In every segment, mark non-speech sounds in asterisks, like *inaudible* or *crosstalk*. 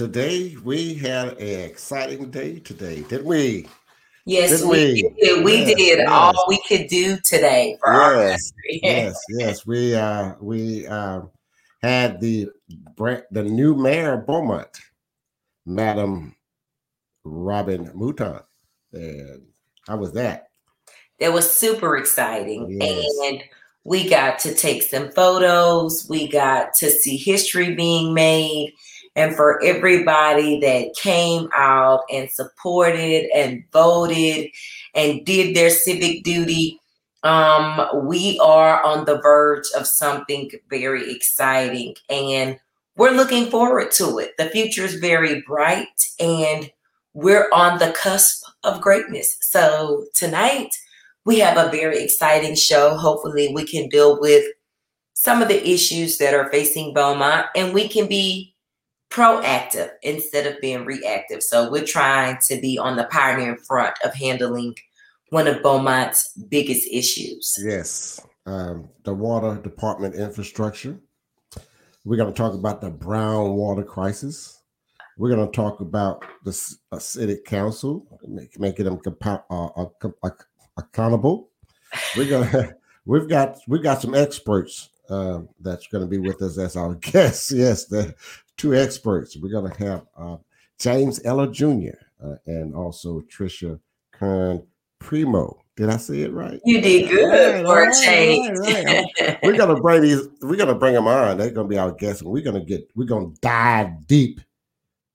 Today we had an exciting day today, didn't we? Yes, Didn't we, we? did. We Yes, did yes. all we could do today for our Yes, country. *laughs* yes, yes. We uh we uh, had the the new mayor of Beaumont, Madam Robin Mouton. And how was that? That was super exciting. Yes. And we got to take some photos. We got to see history being made. And for everybody that came out and supported and voted and did their civic duty, um, we are on the verge of something very exciting. And we're looking forward to it. The future is very bright and we're on the cusp of greatness. So tonight, we have a very exciting show. Hopefully, we can deal with some of the issues that are facing Beaumont and we can be proactive instead of being reactive. So, we're trying to be on the pioneering front of handling one of Beaumont's biggest issues. Yes, um, the water department infrastructure. We're going to talk about the brown water crisis. We're going to talk about the city council, make, making them compa- uh, uh, uh, accountable. We're gonna, *laughs* we've got we've got some experts uh, that's going to be with us as our *laughs* guests. Yes, the two experts. We're going to have uh, James Ella Jr. Uh, and also Trisha Kern Primo. Did I say it right? You did good Right, for a right, right, *laughs* we're gonna bring these. We're gonna bring them on. They're gonna be our guests, and we're gonna get. We're gonna dive deep,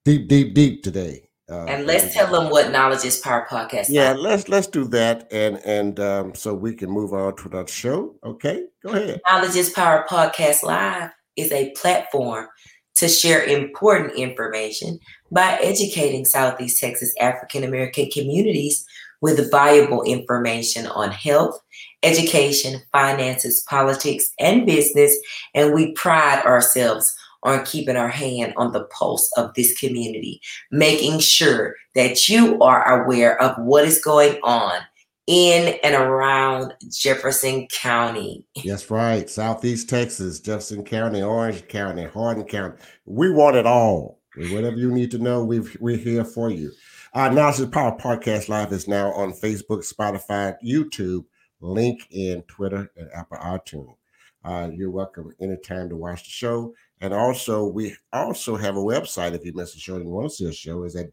deep, deep, deep today. Uh, and let's tell them what Knowledge is Power podcast. Yeah, is. let's let's do that, and and um, so we can move on to that show. Okay, go ahead. Knowledge is Power Podcast Live is a platform to share important information by educating Southeast Texas African American communities with valuable information on health, education, finances, politics, and business. And we pride ourselves on keeping our hand on the pulse of this community, making sure that you are aware of what is going on in and around Jefferson County. That's right. Southeast Texas, Jefferson County, Orange County, Hardin County. We want it all. Whatever you need to know, we've, we're here for you. Uh, Knowledge is Power Podcast Live is now on Facebook, Spotify, YouTube, LinkedIn, Twitter, and Apple iTunes. Uh, you're welcome anytime to watch the show. And also, we also have a website. If you missed the show and you want to see a show, is at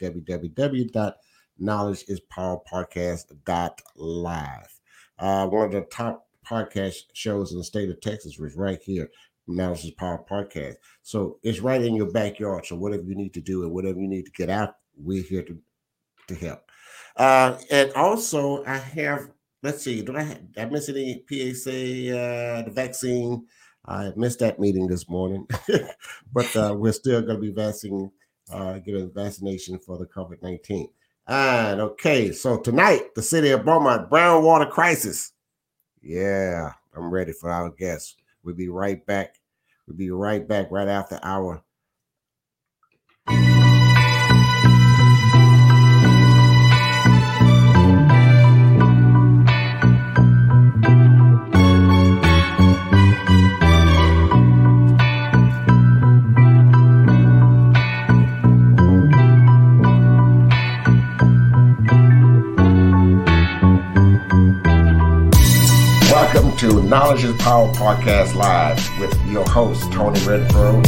www.knowledgeispowerpodcast.live. Uh, one of the top podcast shows in the state of Texas was right here, Knowledge is Power Podcast. So it's right in your backyard. So whatever you need to do and whatever you need to get out, we're here to to help. Uh, and also, I have. Let's see. Do I have, I miss any PAC? Uh, the vaccine. I missed that meeting this morning, *laughs* but uh, we're still going to be vaccinating, uh, giving vaccination for the COVID nineteen. And okay, so tonight, the city of Beaumont brown water crisis. Yeah, I'm ready for our guests. We'll be right back. We'll be right back right after our Knowledge is Power Podcast Live with your host, Tony Redford,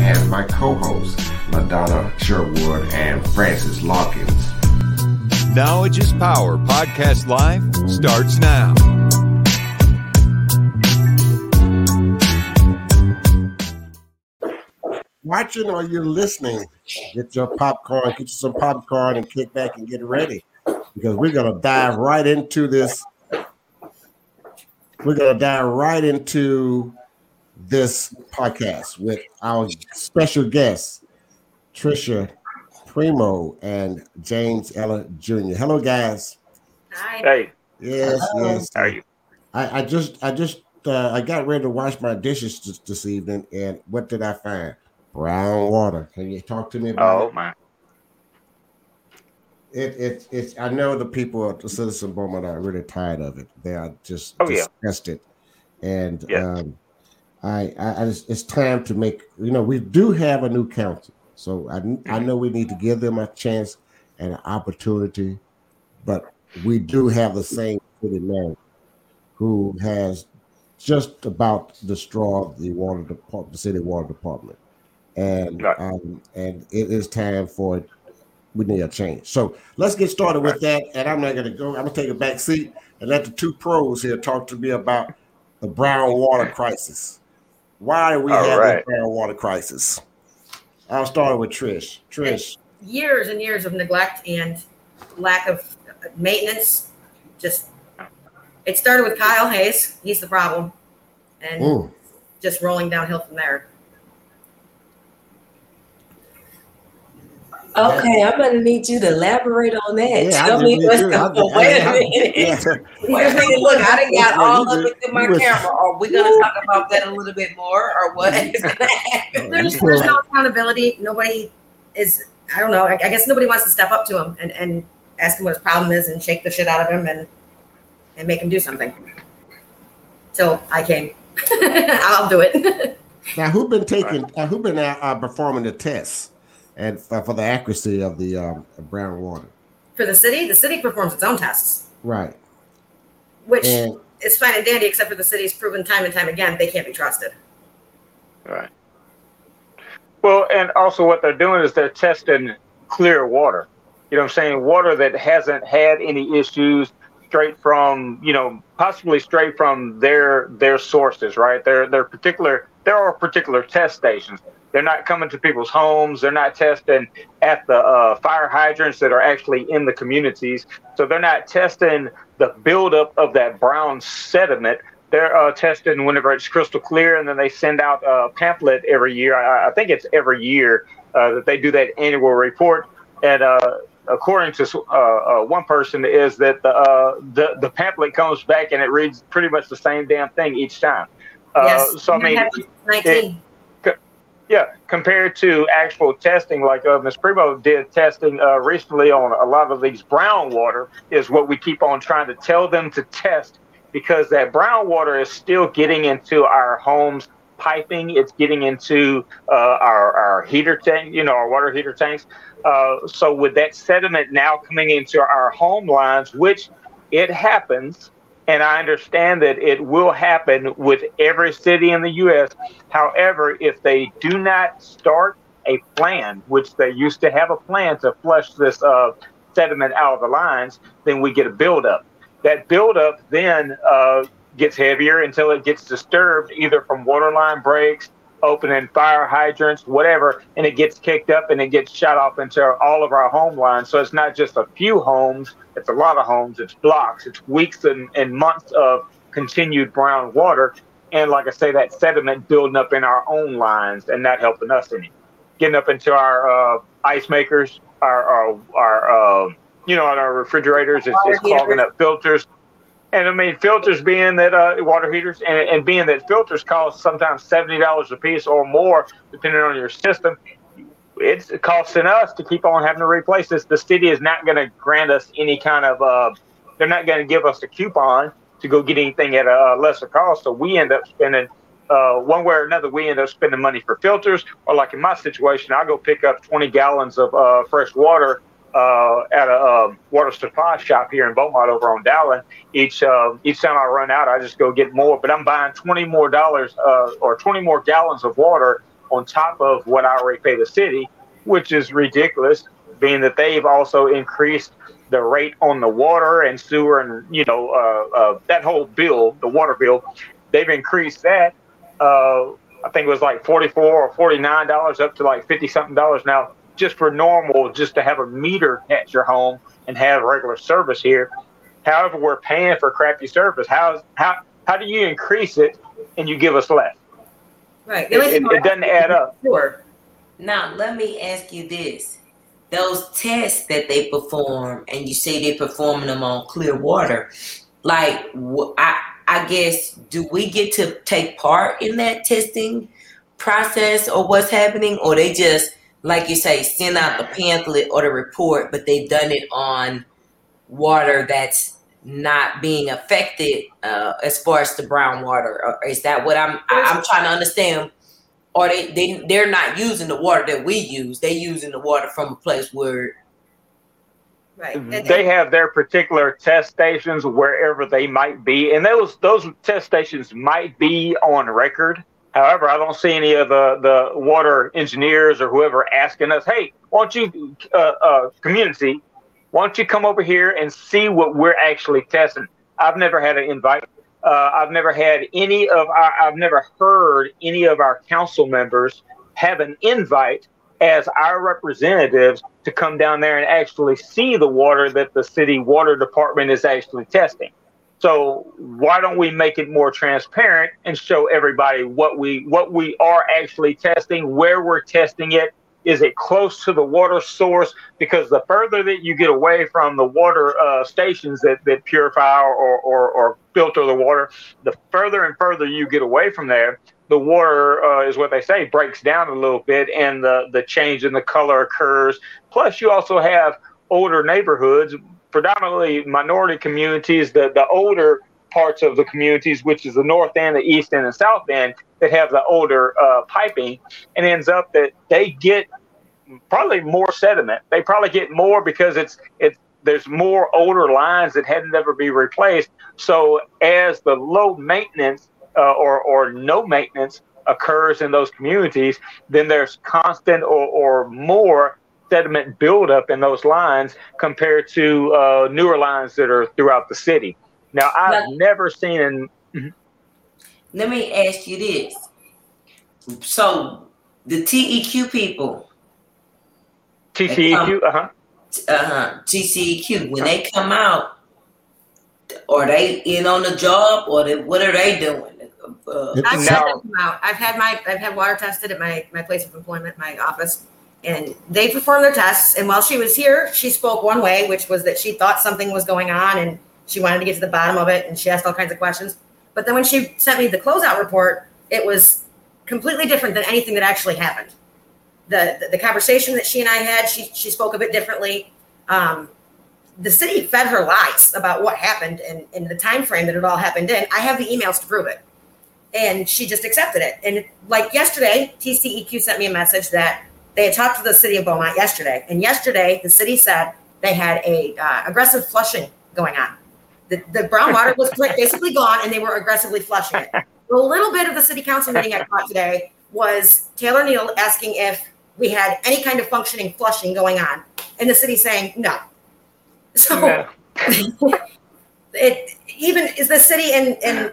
and my co hosts, LaDonna Sherwood and Francis Lawkins. Knowledge is Power Podcast Live starts now. Watching or you're listening, get your popcorn, get you some popcorn, and kick back and get ready because we're going to dive right into this. We're going to dive right into this podcast with our special guests, Trisha Primo and James Ella Jr. Hello, guys. Hi. Hey, Yes, yes. how are you? I, I just, I just, uh, I got ready to wash my dishes this, this evening, and what did I find? Brown water. Can you talk to me about Oh it? my. It, it, it's. I know the people at the Citizen Beaumont are really tired of it. They are just Oh, yeah. disgusted, and Yeah. um, I, I, just, it's time to make. You know, we do have a new council, so I, I know we need to give them a chance and an opportunity, but we do have the same city manager who has just about destroyed the water department, the city water department, and right. um, and it is time for we need a change. So let's get started with that. And I'm not going to go. I'm going to take a back seat and let the two pros here talk to me about the brown water crisis. Why we have right. the brown water crisis? I'll start with Trish. Trish. Years and years of neglect and lack of maintenance. Just it started with Kyle Hayes. He's the problem, and Ooh. just rolling downhill from there. Okay, I'm gonna need you to elaborate on that. Yeah, Tell me what's going on. *laughs* Wait a minute. Yeah. Wait a minute. Look, I didn't got all of it in my camera. Are we gonna talk about that a little bit more, or what is gonna happen? There's, there's no accountability. Nobody is. I don't know. I, I guess nobody wants to step up to him and, and ask him what his problem is and shake the shit out of him and and make him do something. So I came. *laughs* I'll do it. *laughs* now, who been taking? Uh, who been uh, uh performing the tests? And for, for the accuracy of the um, brown water. For the city, the city performs its own tests. Right. Which and, is fine and dandy, except for the city's proven time and time again they can't be trusted. Right. Well, and also what they're doing is they're testing clear water. You know what I'm saying? Water that hasn't had any issues straight from, you know, possibly straight from their their sources, right? Their their particular there are particular test stations. They're not coming to people's homes. They're not testing at the uh, fire hydrants that are actually in the communities. So they're not testing the buildup of that brown sediment. They're uh, testing whenever it's crystal clear, and then they send out a pamphlet every year. I, I think it's every year uh, that they do that annual report. And uh, according to uh, uh, one person, is that the, the the pamphlet comes back and it reads pretty much the same damn thing each time. yes. So I mean, it, yeah, compared to actual testing, like uh, Ms. Primo did testing uh, recently on a lot of these brown water, is what we keep on trying to tell them to test because that brown water is still getting into our homes piping. It's getting into uh, our, our heater tank, you know, our water heater tanks. Uh, so with that sediment now coming into our home lines, which it happens, and I understand that it will happen with every city in the U.S. However, if they do not start a plan, which they used to have a plan to flush this uh, sediment out of the lines, then we get a buildup. That buildup then uh, gets heavier until it gets disturbed either from waterline breaks opening fire hydrants, whatever, and it gets kicked up and it gets shot off into all of our home lines. So it's not just a few homes, it's a lot of homes, it's blocks, it's weeks and, and months of continued brown water. And like I say, that sediment building up in our own lines and not helping us any. Getting up into our uh, ice makers, our, our, our uh, you know, on our refrigerators, it's, it's clogging up filters and I mean, filters being that uh, water heaters and, and being that filters cost sometimes seventy dollars a piece or more, depending on your system. It's costing us to keep on having to replace this. The city is not going to grant us any kind of. Uh, they're not going to give us a coupon to go get anything at a lesser cost. So we end up spending uh, one way or another. We end up spending money for filters, or like in my situation, I go pick up twenty gallons of uh, fresh water uh, at a um, water supply shop here in Beaumont over on Dowling. Each uh, each time I run out, I just go get more. But I'm buying twenty more dollars uh, or twenty more gallons of water on top of what I already pay the city, which is ridiculous, being that they've also increased the rate on the water and sewer and you know uh, uh, that whole bill, the water bill. They've increased that. I think it was like forty four or forty nine dollars up to like fifty something dollars now just for normal, just to have a meter at your home and have regular service here. However, we're paying for crappy service. How how how do you increase it and you give us less? Right. It, it, it doesn't add up. Sure. Now let me ask you this: those tests that they perform, and you say they're performing them on clear water, like I I guess do we get to take part in that testing process, or what's happening, or they just like you say, send out the pamphlet or the report, but they've done it on water that's not being affected uh, as far as the brown water? Or is that what I'm I, I'm trying to understand? Or they, they they're not using the water that we use. They using the water from a place where Right. They have their particular test stations wherever they might be, and those those test stations might be on record. However, I don't see any of the, the water engineers or whoever asking us, "Hey, why don't you, uh, uh, community, why don't you come over here and see what we're actually testing?" I've never had an invite. Uh, I've never had any of our. I've never heard any of our council members have an invite as our representatives to come down there and actually see the water that the city water department is actually testing. So why don't we make it more transparent and show everybody what we what we are actually testing, where we're testing it, is it close to the water source? Because the further that you get away from the water uh, stations that, that purify or, or, or filter the water, the further and further you get away from there, the water uh, is what they say breaks down a little bit and the, the change in the color occurs. Plus, you also have older neighborhoods, predominantly minority communities, the, the older parts of the communities, which is the north end, the east end, and the south end, that have the older uh, piping, and ends up that they get probably more sediment. They probably get more because it's it's there's more older lines that had never be replaced. So as the low maintenance uh, or or no maintenance occurs in those communities, then there's constant or, or more sediment buildup in those lines compared to uh, newer lines that are throughout the city. Now, I've Now- never seen in let me ask you this. So the TEQ people, TCEQ, uh huh. uh-huh, TCEQ, when they come out, are they in on the job or they, what are they doing? Uh, I've No. had them come out. I've had my I've had water tested at my my place of employment, my office, and they performed their tests. And while she was here, she spoke one way, which was that she thought something was going on and she wanted to get to the bottom of it, and she asked all kinds of questions. But then when she sent me the closeout report, it was completely different than anything that actually happened. The the, the conversation that she and I had, she she spoke a bit differently. Um, the city fed her lies about what happened and, and the time frame that it all happened in. I have the emails to prove it and she just accepted it. And like yesterday, TCEQ sent me a message that they had talked to the city of Beaumont yesterday, and yesterday the city said they had a uh, aggressive flushing going on. The, the brown water was *laughs* basically gone, and they were aggressively flushing it. A little bit of the city council meeting I caught today was Taylor Neild asking if we had any kind of functioning flushing going on, and the city saying no. *laughs* So No. *laughs* it even is the city and and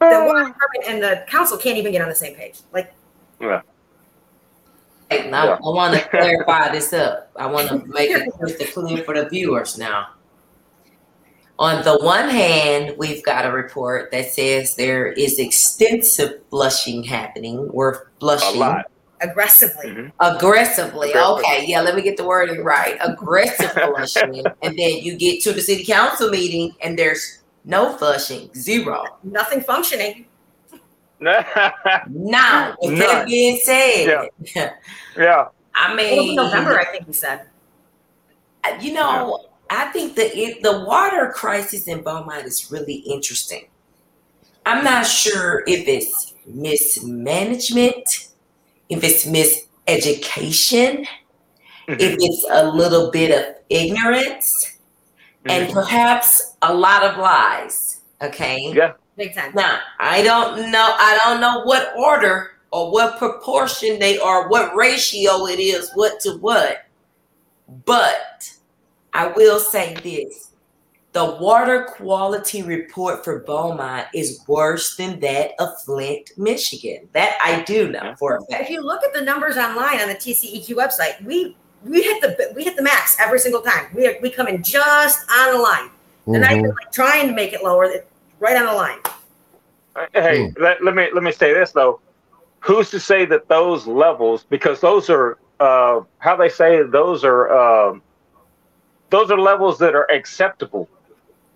the water department and the council can't even get on the same page. Like Yeah. Hey, now, I want to *laughs* clarify this up. I want to *laughs* make it crystal clear for the viewers now. On the one hand, we've got a report that says there is extensive flushing happening. We're A flushing lot. aggressively. Mhm. aggressively. Aggressive. Okay, yeah, let me get the wording right. Aggressive *laughs* flushing. and then you get to the city council meeting and there's no flushing, zero. Nothing functioning. Now, with that None. *laughs* being said, yeah. *laughs* I It'll mean, be November, I think he said. Uh, you know, I think that it, the water crisis in Beaumont is really interesting. I'm not sure if it's mismanagement, if it's miseducation, mm-hmm. if it's a little bit of ignorance, and mm-hmm. perhaps a lot of lies. Okay. Yeah. Big time. Now, I don't know. I don't know what order or what proportion they are, what ratio it is, what to what. But I will say this the water quality report for Beaumont is worse than that of Flint, Michigan. That I do know for a fact. If you look at the numbers online on the TCEQ website, we we hit the we hit the max every single time. We are, we come in just on the line. They're not Mhm. even like trying to make it lower. They're right on the line. Hey, let, let me let me say this though. Who's to say that those levels, because those are uh, how they say those are um, those are levels that are acceptable.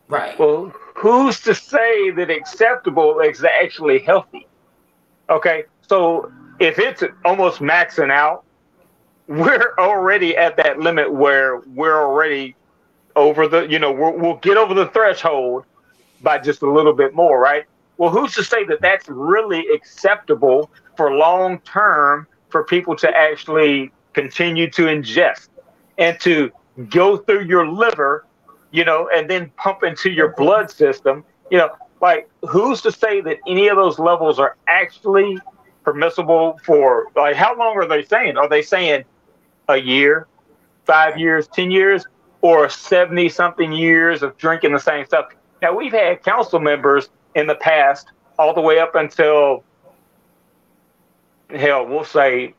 Right. Well, who's to say that acceptable is actually healthy? Okay, so if it's almost maxing out, we're already at that limit where we're already over the, you know, we'll, we'll get over the threshold by just a little bit more, right? Well, who's to say that that's really acceptable for long term for people to actually continue to ingest and to go through your liver, you know, and then pump into your blood system, you know, like who's to say that any of those levels are actually permissible for like how long are they saying? Are they saying a year, five years, ten years, or seventy something years of drinking the same stuff? Now we've had council members in the past, all the way up until hell, we'll say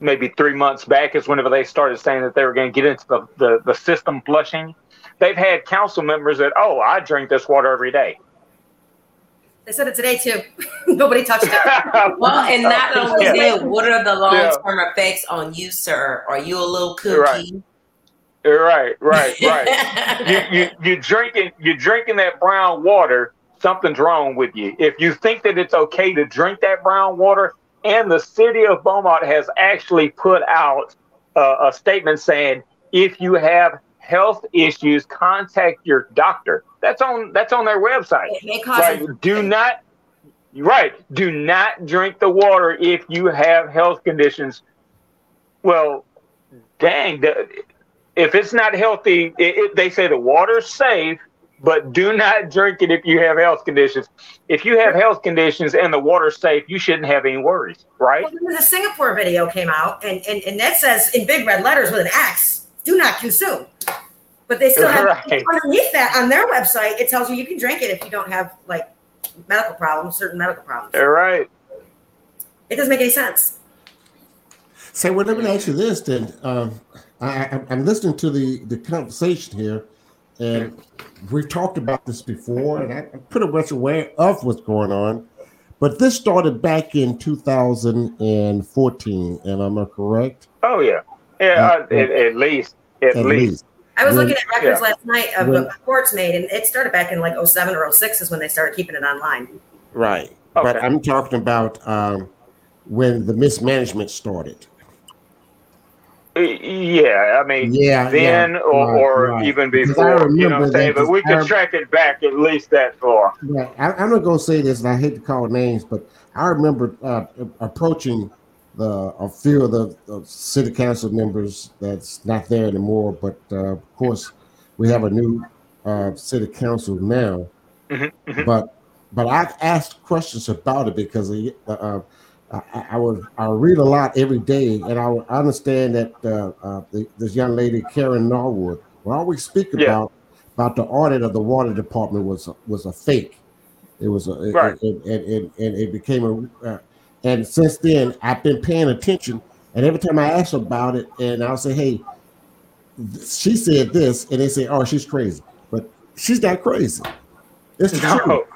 maybe three months back is whenever they started saying that they were going to get into the, the, the system flushing. They've had council members that, oh, I drink this water every day. They said it today too. *laughs* Nobody touched it. *laughs* well, and not only yeah. that, what are the long term yeah. effects on you, sir? Are you a little cookie? Right, right, right. *laughs* right. you, you you drinking you drinking that brown water. Something's wrong with you. If you think that it's okay to drink that brown water, and the city of Beaumont has actually put out uh, a statement saying if you have health issues, contact your doctor. That's on that's on their website. Right. Do not right. Do not drink the water if you have health conditions. Well, dang, the, if it's not healthy, it, it, they say the water's safe, but do not drink it if you have health conditions. If you have health conditions and the water's safe, you shouldn't have any worries, right? Well, the Singapore video came out, and, and, and that says in big red letters with an X, do not consume. But they still have right. underneath that on their website, it tells you you can drink it if you don't have like medical problems, certain medical problems. All right. It doesn't make any sense. So, well, let me ask you this then. Um, I, am listening to the, the conversation here, and we've talked about this before, and I'm pretty much aware of what's going on. But this started back in 2014, and am I correct? Oh yeah, yeah, uh, at, at, least, at, at least. least. I was when, looking at records yeah. last night of when, reports made, and it started back in like 07 or 06 is when they started keeping it online. Right, okay. but I'm talking about um, when the mismanagement started. Yeah, I mean, yeah, then yeah, or, right, or right. even before, you know what I'm saying? But we can track it back at least that far. Yeah, I, am not going to say this, and I hate to call names, but I remember uh, approaching the a few of the, the, city council members that's not there anymore. But uh, of course, we have a new uh, city council now. Mm-hmm, mm-hmm. But but I asked questions about it because uh I, I, would I read a lot every day, and I would understand that uh, uh, the, this young lady Karen Norwood will always speak yeah. about about the audit of the water department was was a fake. It was a right. it, it, it, and it became a uh, and since then I've been paying attention, and every time I ask about it, and I'll say, hey, she said this, and they say, oh, she's crazy, but she's not crazy. It's the no. truth.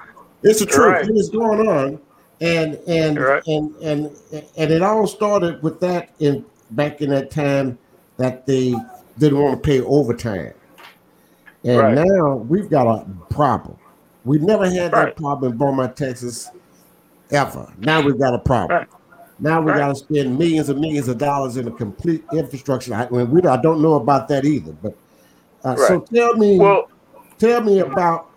It's the truth. Right. It is going on and and right. and and and it all started with that in back in that time that they didn't want to pay overtime, and right. now we've got a problem. We've never had right. that problem in Beaumont, Texas, ever. Now we've got a problem. Now we got to spend millions and millions of dollars in a complete infrastructure. I, mean, we, I don't know about that either. But uh, so tell me, well, tell me about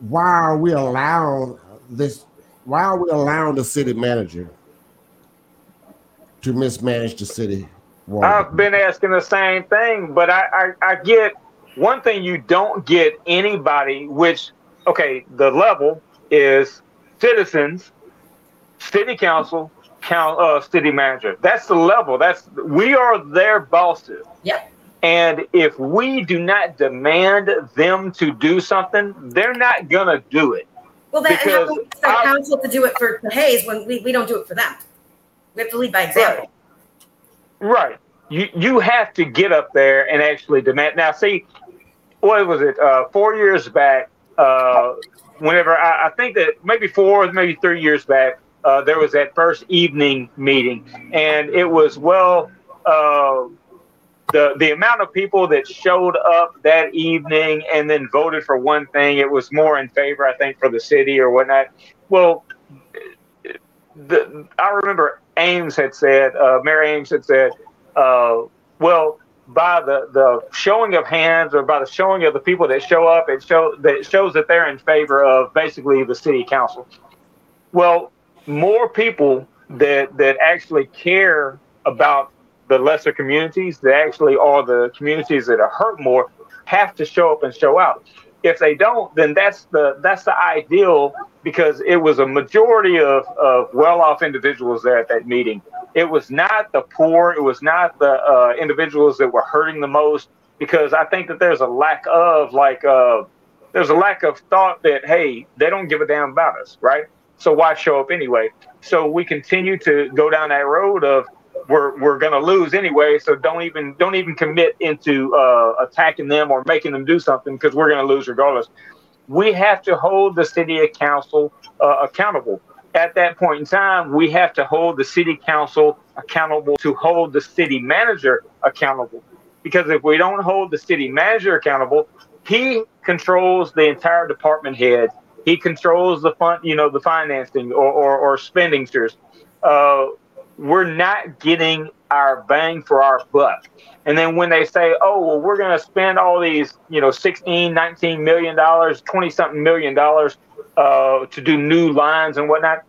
why are we allowing this why are we allowing the city manager to mismanage the city? Water? I've been asking the same thing, but I, I, I get one thing you don't get anybody, which okay, the level is citizens, city council, count, uh, city manager. That's the level. That's we are their bosses. Yep. And if we do not demand them to do something, they're not gonna do it. Well, that and how council to do it for Hayes when we, we don't do it for them. We have to lead by example. Right. right. You you have to get up there and actually demand. Now, see, what was it? Uh, four years back, uh, whenever I, I, think that maybe four, maybe three years back, uh, there was that first evening meeting, and it was well. The the amount of people that showed up that evening and then voted for one thing, it was more in favor, I think, for the city or whatnot. Well, the, I remember Ames had said, uh, Mayor Ames had said, uh, well, by the, the showing of hands or by the showing of the people that show up, it show that shows that they're in favor of basically the city council. Well, more people that that actually care about the lesser communities that actually are the communities that are hurt more have to show up and show out. If they don't, then that's the that's the ideal because it was a majority of, of well-off individuals there at that meeting. It was not the poor, it was not the uh, individuals that were hurting the most because I think that there's a lack of like uh, there's a lack of thought that hey they don't give a damn about us, right? So why show up anyway? So we continue to go down that road of we're we're gonna lose anyway. So don't even don't even commit into uh, attacking them or making them do something because we're gonna lose regardless. We have to hold the city council uh, accountable. At that point in time, we have to hold the city council accountable to hold the city manager accountable. Because if we don't hold the city manager accountable, he controls the entire department head. He controls the fund, you know, the financing or, or, or spendingtures. Uh, we're not getting our bang for our buck. And then when they say, oh, well, we're going to spend all these, you know, 16, 19 million dollars, 20 something million dollars uh, to do new lines and whatnot,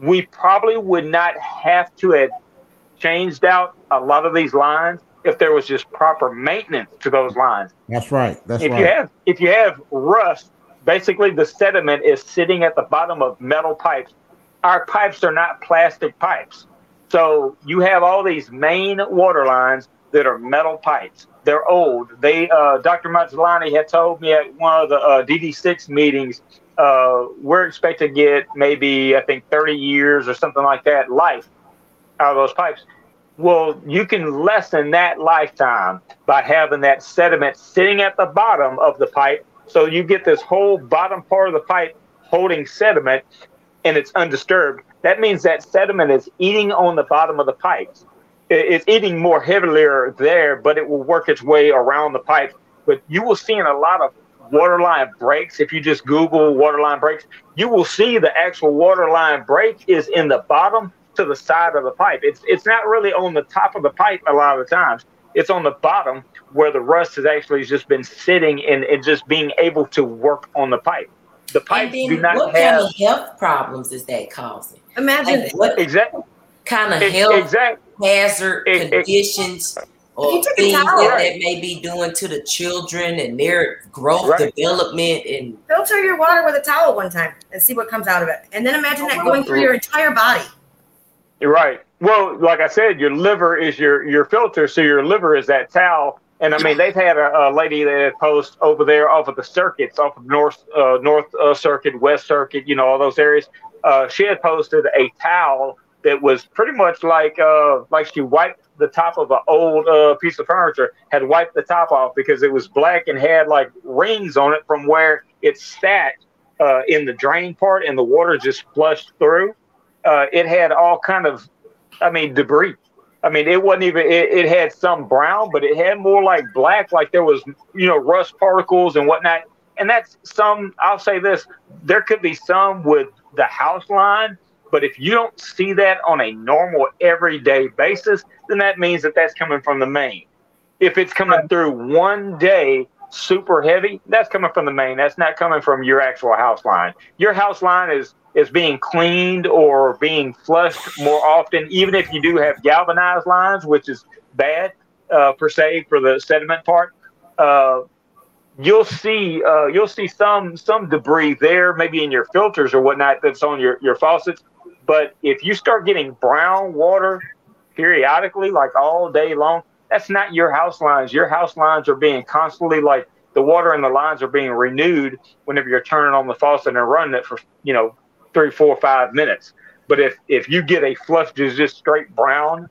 we probably would not have to have changed out a lot of these lines if there was just proper maintenance to those lines. That's right. That's if right. you have if you have rust, basically the sediment is sitting at the bottom of metal pipes. Our pipes are not plastic pipes. So you have all these main water lines that are metal pipes. They're old. They, uh, Dr. Mazzolani had told me at one of the uh, DD6 meetings, uh, we're expected to get maybe I think 30 years or something like that life out of those pipes. Well, you can lessen that lifetime by having that sediment sitting at the bottom of the pipe. So you get this whole bottom part of the pipe holding sediment and it's undisturbed that means that sediment is eating on the bottom of the pipes. It's eating more heavier there, but it will work its way around the pipe. But you will see in a lot of waterline breaks, if you just Google waterline breaks, you will see the actual waterline break is in the bottom to the side of the pipe. It's it's not really on the top of the pipe a lot of the times. It's on the bottom where the rust has actually just been sitting and, and just being able to work on the pipe. The pipes do not what have kind of health problems is that causing? Imagine Like, what exactly kind of health exactly hazard Ex- ex- conditions or you took a things towel- that, that may be doing to the children and their growth Right. development and filter your water with a towel one time and see what comes out of it. And then imagine that going through your entire body. You're right. Well, like I said, your liver is your your filter, so your liver is that towel. And I mean, they've had a, a lady that had post over there off of the circuits, off of North uh, North uh, Circuit, West Circuit, you know, all those areas. Uh, she had posted a towel that was pretty much like uh, like she wiped the top of an old uh, piece of furniture, had wiped the top off because it was black and had like rings on it from where it sat uh, in the drain part, and the water just flushed through. It had all kind of, I mean, debris. I mean, it wasn't even. It, it had some brown, but it had more like black, like there was, you know, rust particles and whatnot. And that's some. I'll say this: there could be some with the house line, but if you don't see that on a normal, everyday basis, then that means that that's coming from the main. If it's coming through one day, super heavy, that's coming from the main. That's not coming from your actual house line. Your house line is is being cleaned or being flushed more often, even if you do have galvanized lines, which is bad uh, per se for the sediment part. Uh, you'll see uh, you'll see some some debris there, maybe in your filters or whatnot that's on your your faucets. But if you start getting brown water periodically, like all day long, that's not your house lines. Your house lines are being constantly like the water and the lines are being renewed whenever you're turning on the faucet and running it for you know three, four, five minutes. But if if you get a flush that's just straight brown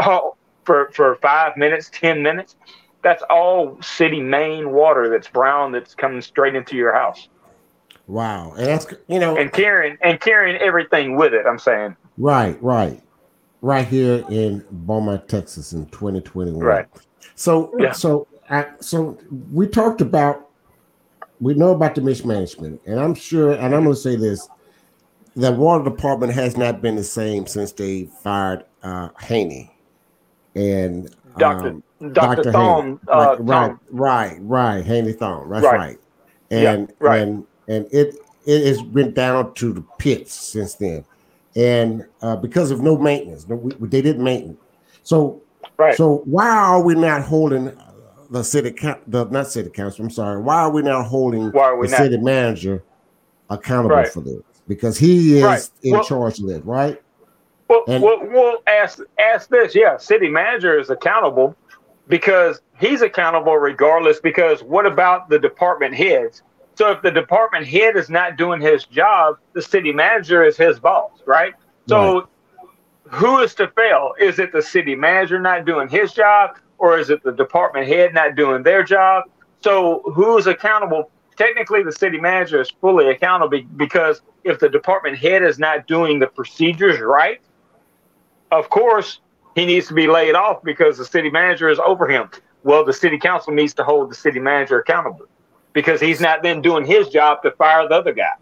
oh, for for five minutes, ten minutes, that's all city main water that's brown that's coming straight into your house Wow, and that's you know, and carrying and carrying everything with it. I'm saying right, right, right here in Beaumont, Texas, in 2021. Right. So, Yeah. so, I, so we talked about, we know about the mismanagement, and I'm sure, and I'm going to say this: the water department has not been the same since they fired uh, Hani, and Doctor um, Dr. Tohme, uh, right, Tohme. right, right, Hani Tohme. That's Right. right. And Yeah, right. and and it it has been down to the pits since then, and uh, because of no maintenance, no, we, they didn't maintain. So Right. so why are we not holding the city the not city council? I'm sorry. Why are we not holding Why are we the not? city manager accountable Right. for this? Because he is Right. in Well- charge of it, right? Well, And- well, we'll ask ask this. Yeah, city manager is accountable because he's accountable regardless. Because what about the department heads? So if the department head is not doing his job, the city manager is his boss, right? So who is to fail? Is it the city manager not doing his job, or is it the department head not doing their job? So who's accountable? Technically, the city manager is fully accountable because if the department head is not doing the procedures right, of course, he needs to be laid off because the city manager is over him. Well, the city council needs to hold the city manager accountable because he's not then doing his job to fire the other guy.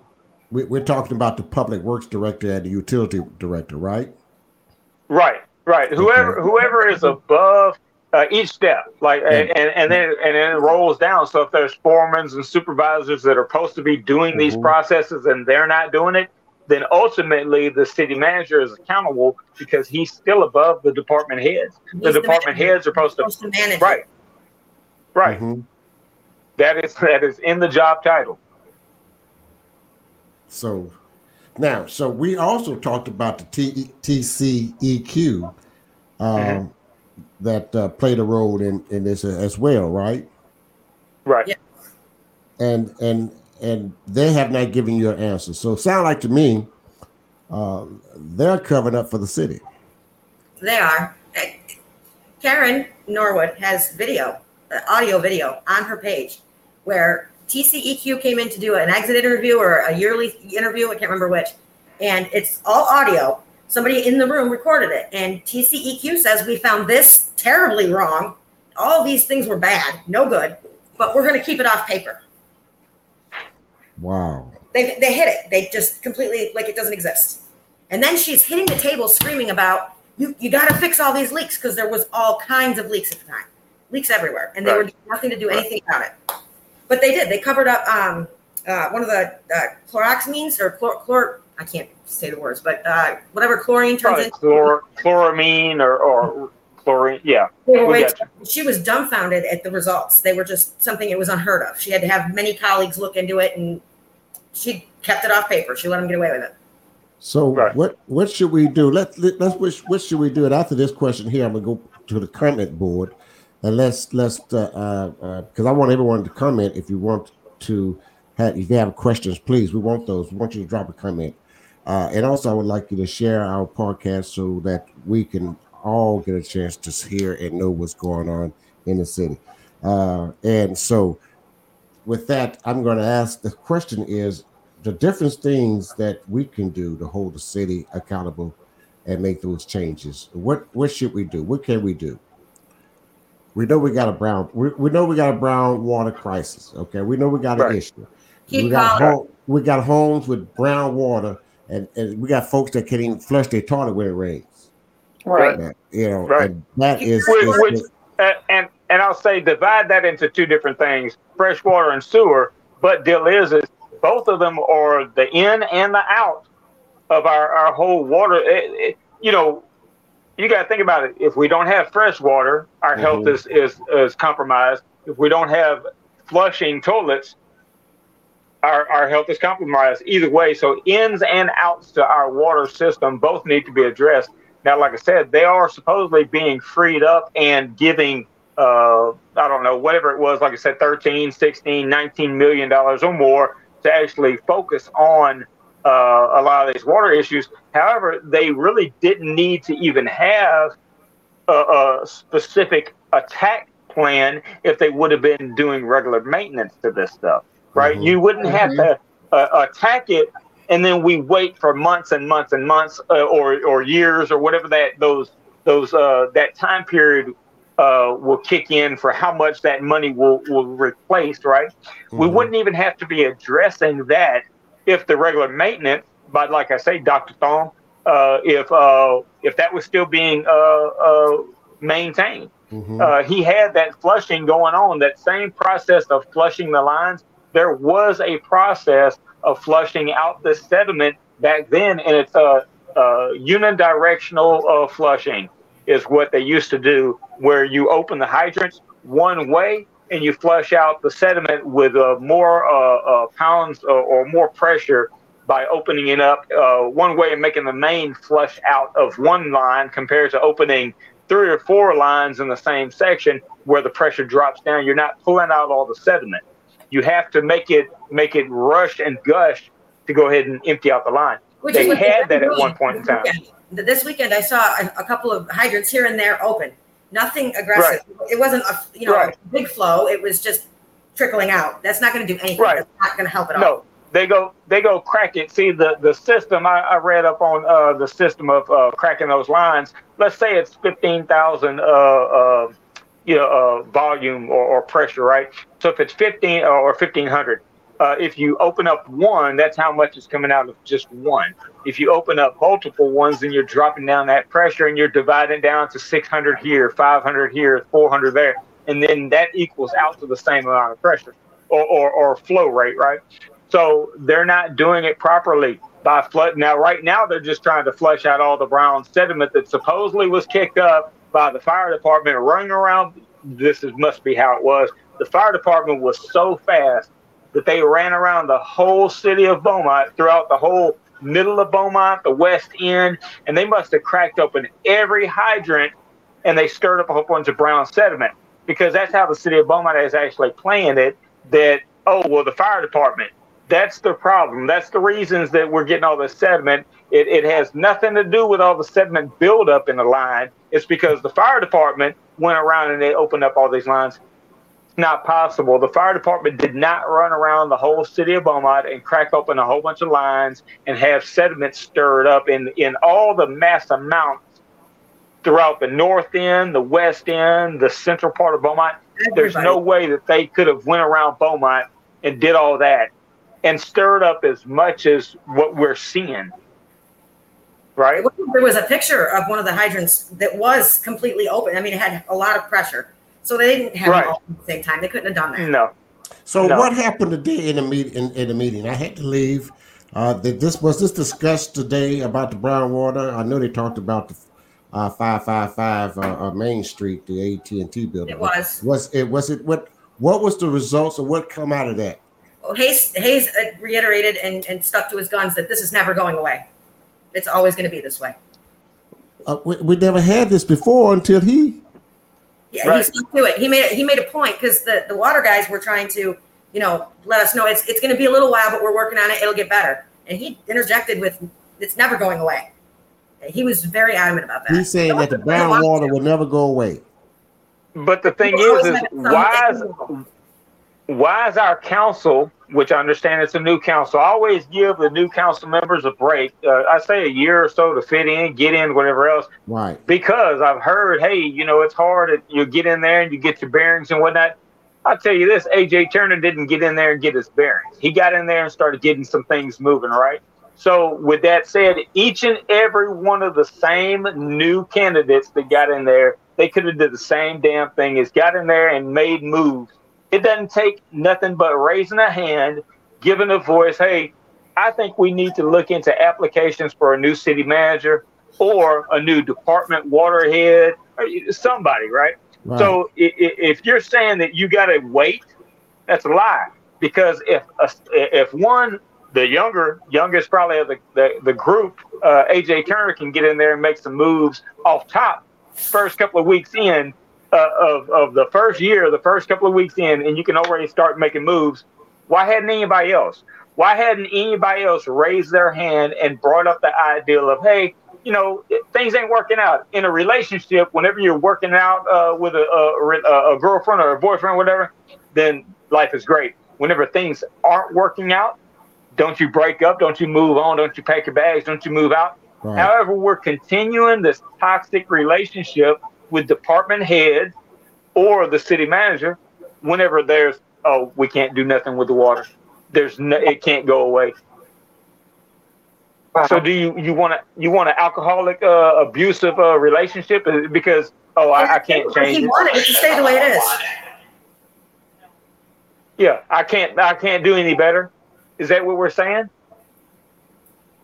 We, we're talking about the public works director and the utility director, right? Right, right. Whoever whoever is above uh, each step, like and, and and then and then it rolls down. So if there's foremen and supervisors that are supposed to be doing these Mhm. processes and they're not doing it, then ultimately the city manager is accountable because he's still above the department heads. The He's the department manager. heads are supposed to Supposed to manage. it. right, right. Mhm. That is that is in the job title. So now, so we also talked about the T- TCEQ um, Mhm. That uh, played a role in, in this as well, right? Right. Yeah. And and and they have not given you an answer. So it sounds like to me uh, they're covering up for the city. They are. Karen Norwood has video, uh, audio video on her page where TCEQ came in to do an exit interview or a yearly interview. I can't remember which. And it's all audio. Somebody in the room recorded it. And TCEQ says, We found this terribly wrong. All these things were bad, no good, but we're going to keep it off paper. Wow. They, they hit it. They just completely like it doesn't exist. And then she's hitting the table screaming about you, you got to fix all these leaks because there was all kinds of leaks at the time, leaks everywhere, and they were Right. doing nothing to do anything about it. But they did. They covered up um, uh, one of the uh, chloroxamines or chlor, chlor. I can't say the words, but uh, whatever chlorine turns Probably into. chlor, chloramine or, or chlorine. Yeah. They were we way- got she was dumbfounded at the results. They were just something it was unheard of. She had to have many colleagues look into it, and she kept it off paper. She let them get away with it. So Right. what what should we do? Let, let let's what, what should we do? And after this question here, I'm gonna go to the comment board, and let's let's because uh, uh, 'cause I want everyone to comment. If you want to have if you have questions, please. We want those. We want you to drop a comment, uh, and also I would like you to share our podcast so that we can all get a chance to hear and know what's going on in the city. Uh, and so, with that, I'm going to ask the question is the different things that we can do to hold the city accountable and make those changes. What what should we do? What can we do? We know we got a brown. We, we know we got a brown water crisis. Okay, we know we got an Right. issue. Keep we got home, we got homes with brown water, and, and we got folks that can't even flush their toilet when it rains. Right. That, you know, Right. and that is, Which, is- which uh, and and I'll say divide that into two different things: fresh water and sewer. But deal is is both of them are the in and the out of our our whole water. It, it, you know, you got to think about it. If we don't have fresh water, our health Mhm. is, is is compromised. If we don't have flushing toilets, our, our health is compromised either way. So ins and outs to our water system both need to be addressed. Now, like I said, they are supposedly being freed up and giving, uh, I don't know, whatever it was, like I said, 13, 16, 19 million dollars or more to actually focus on uh, a lot of these water issues. However, they really didn't need to even have a, a specific attack plan if they would have been doing regular maintenance to this stuff, right? Mhm. You wouldn't have to uh, attack it and then we wait for months and months and months uh, or or years or whatever that those those uh, that time period uh, will kick in for how much that money will will replace, right? We Mhm. wouldn't even have to be addressing that if the regular maintenance, but like I say, Dr. Tohme, uh, if uh, if that was still being uh, uh, maintained. Mhm. uh, he had that flushing going on. That same process of flushing the lines, there was a process of flushing out the sediment back then, and it's a, uh unidirectional uh, flushing is what they used to do, where you open the hydrants one way and you flush out the sediment with uh, more uh, uh, pounds or, or more pressure by opening it up uh, one way and making the main flush out of one line compared to opening three or four lines in the same section where the pressure drops down. You're not pulling out all the sediment. You have to make it make it rush and gush to go ahead and empty out the line. Which They is had that at one point in time. weekend. This weekend, I saw a, a couple of hydrants here and there open. Nothing aggressive. It wasn't a you know Right. a big flow. It was just trickling out. That's not going to do anything. Right. That's not going to help at all. No, they go they go crack it. See the the system I, I read up on uh, the system of uh, cracking those lines. Let's say it's fifteen thousand uh, uh, you know uh, volume or, or pressure, right? So if it's fifteen or fifteen hundred, uh, if you open up one, that's how much is coming out of just one. If you open up multiple ones, then you're dropping down that pressure and you're dividing down to 600 here, 500 here, 400 there, and then that equals out to the same amount of pressure or, or, or flow rate, right? So they're not doing it properly by flood. Now, right now, they're just trying to flush out all the brown sediment that supposedly was kicked up by the fire department running around. This is, must be how it was. The fire department was so fast that they ran around the whole city of Beaumont throughout the whole middle of Beaumont, the west end, and they must have cracked open every hydrant and they stirred up a whole bunch of brown sediment because that's how the city of Beaumont is actually playing it. That oh well, the fire department. That's the problem. That's the reasons that we're getting all this sediment. It, it has nothing to do with all the sediment buildup in the line. It's because the fire department went around and they opened up all these lines. It's not possible. The fire department did not run around the whole city of Beaumont and crack open a whole bunch of lines and have sediment stirred up in, in all the mass amounts throughout the north end, the west end, the central part of Beaumont. There's no way that they could have went around Beaumont and did all that and stirred up as much as what we're seeing. Right? There was a picture of one of the hydrants that was completely open. I mean, it had a lot of pressure, so they didn't have Right. them all at the same time. They couldn't have done that. No. So No. what happened today in the meet in, in the meeting? I had to leave. Uh, did this was this discussed today about the brown water? I know they talked about the uh, five five five uh, uh, Main Street, the AT and T building. It was. Was it? Was it? What? What was the results or what come out of that? Well, Hayes, Hayes uh, reiterated and, and stuck to his guns that this is never going away. It's always going to be this way. Uh, we, we never had this before until he. Yeah, he Right. stuck to it. He made he made a point because the, the water guys were trying to, you know, let us know it's it's going to be a little while, but we're working on it. It'll get better. And he interjected with, "It's never going away." He was very adamant about that. He's saying that the brown water will never go away. But the thing People is, is why is why is our council, which I understand it's a new council, I always give the new council members a break. Uh, I say a year or so to fit in, get in, whatever else, Right. because I've heard, hey, you know, it's hard. You get in there and you get your bearings and whatnot. I'll tell you this: AJ Turner didn't get in there and get his bearings. He got in there and started getting some things moving, right? So, with that said, each and every one of the same new candidates that got in there, they could have did the same damn thing as got in there and made moves. It doesn't take nothing but raising a hand, giving a voice. Hey, I think we need to look into applications for a new city manager or a new department water head, or somebody, right? Right. So if you're saying that you got to wait, that's a lie. Because if a, if one, the younger youngest probably of the the, the group, uh, AJ Turner can get in there and make some moves off top. First couple of weeks in uh, of of the first year, the first couple of weeks in, and you can already start making moves. Why hadn't anybody else? Why hadn't anybody else raised their hand and brought up the idea of, hey, you know, things ain't working out in a relationship. Whenever you're working out uh, with a, a, a girlfriend or a boyfriend, or whatever, then life is great. Whenever things aren't working out, don't you break up? Don't you move on? Don't you pack your bags? Don't you move out? Right. However, we're continuing this toxic relationship with department head or the city manager. Whenever there's, oh, we can't do nothing with the water. There's no, it can't go away. Wow. So do you you want to you want an alcoholic uh, abusive uh, relationship because oh I, I can't change he it. wanted it to stay the way it is. Yeah, I can't I can't do any better. Is that what we're saying?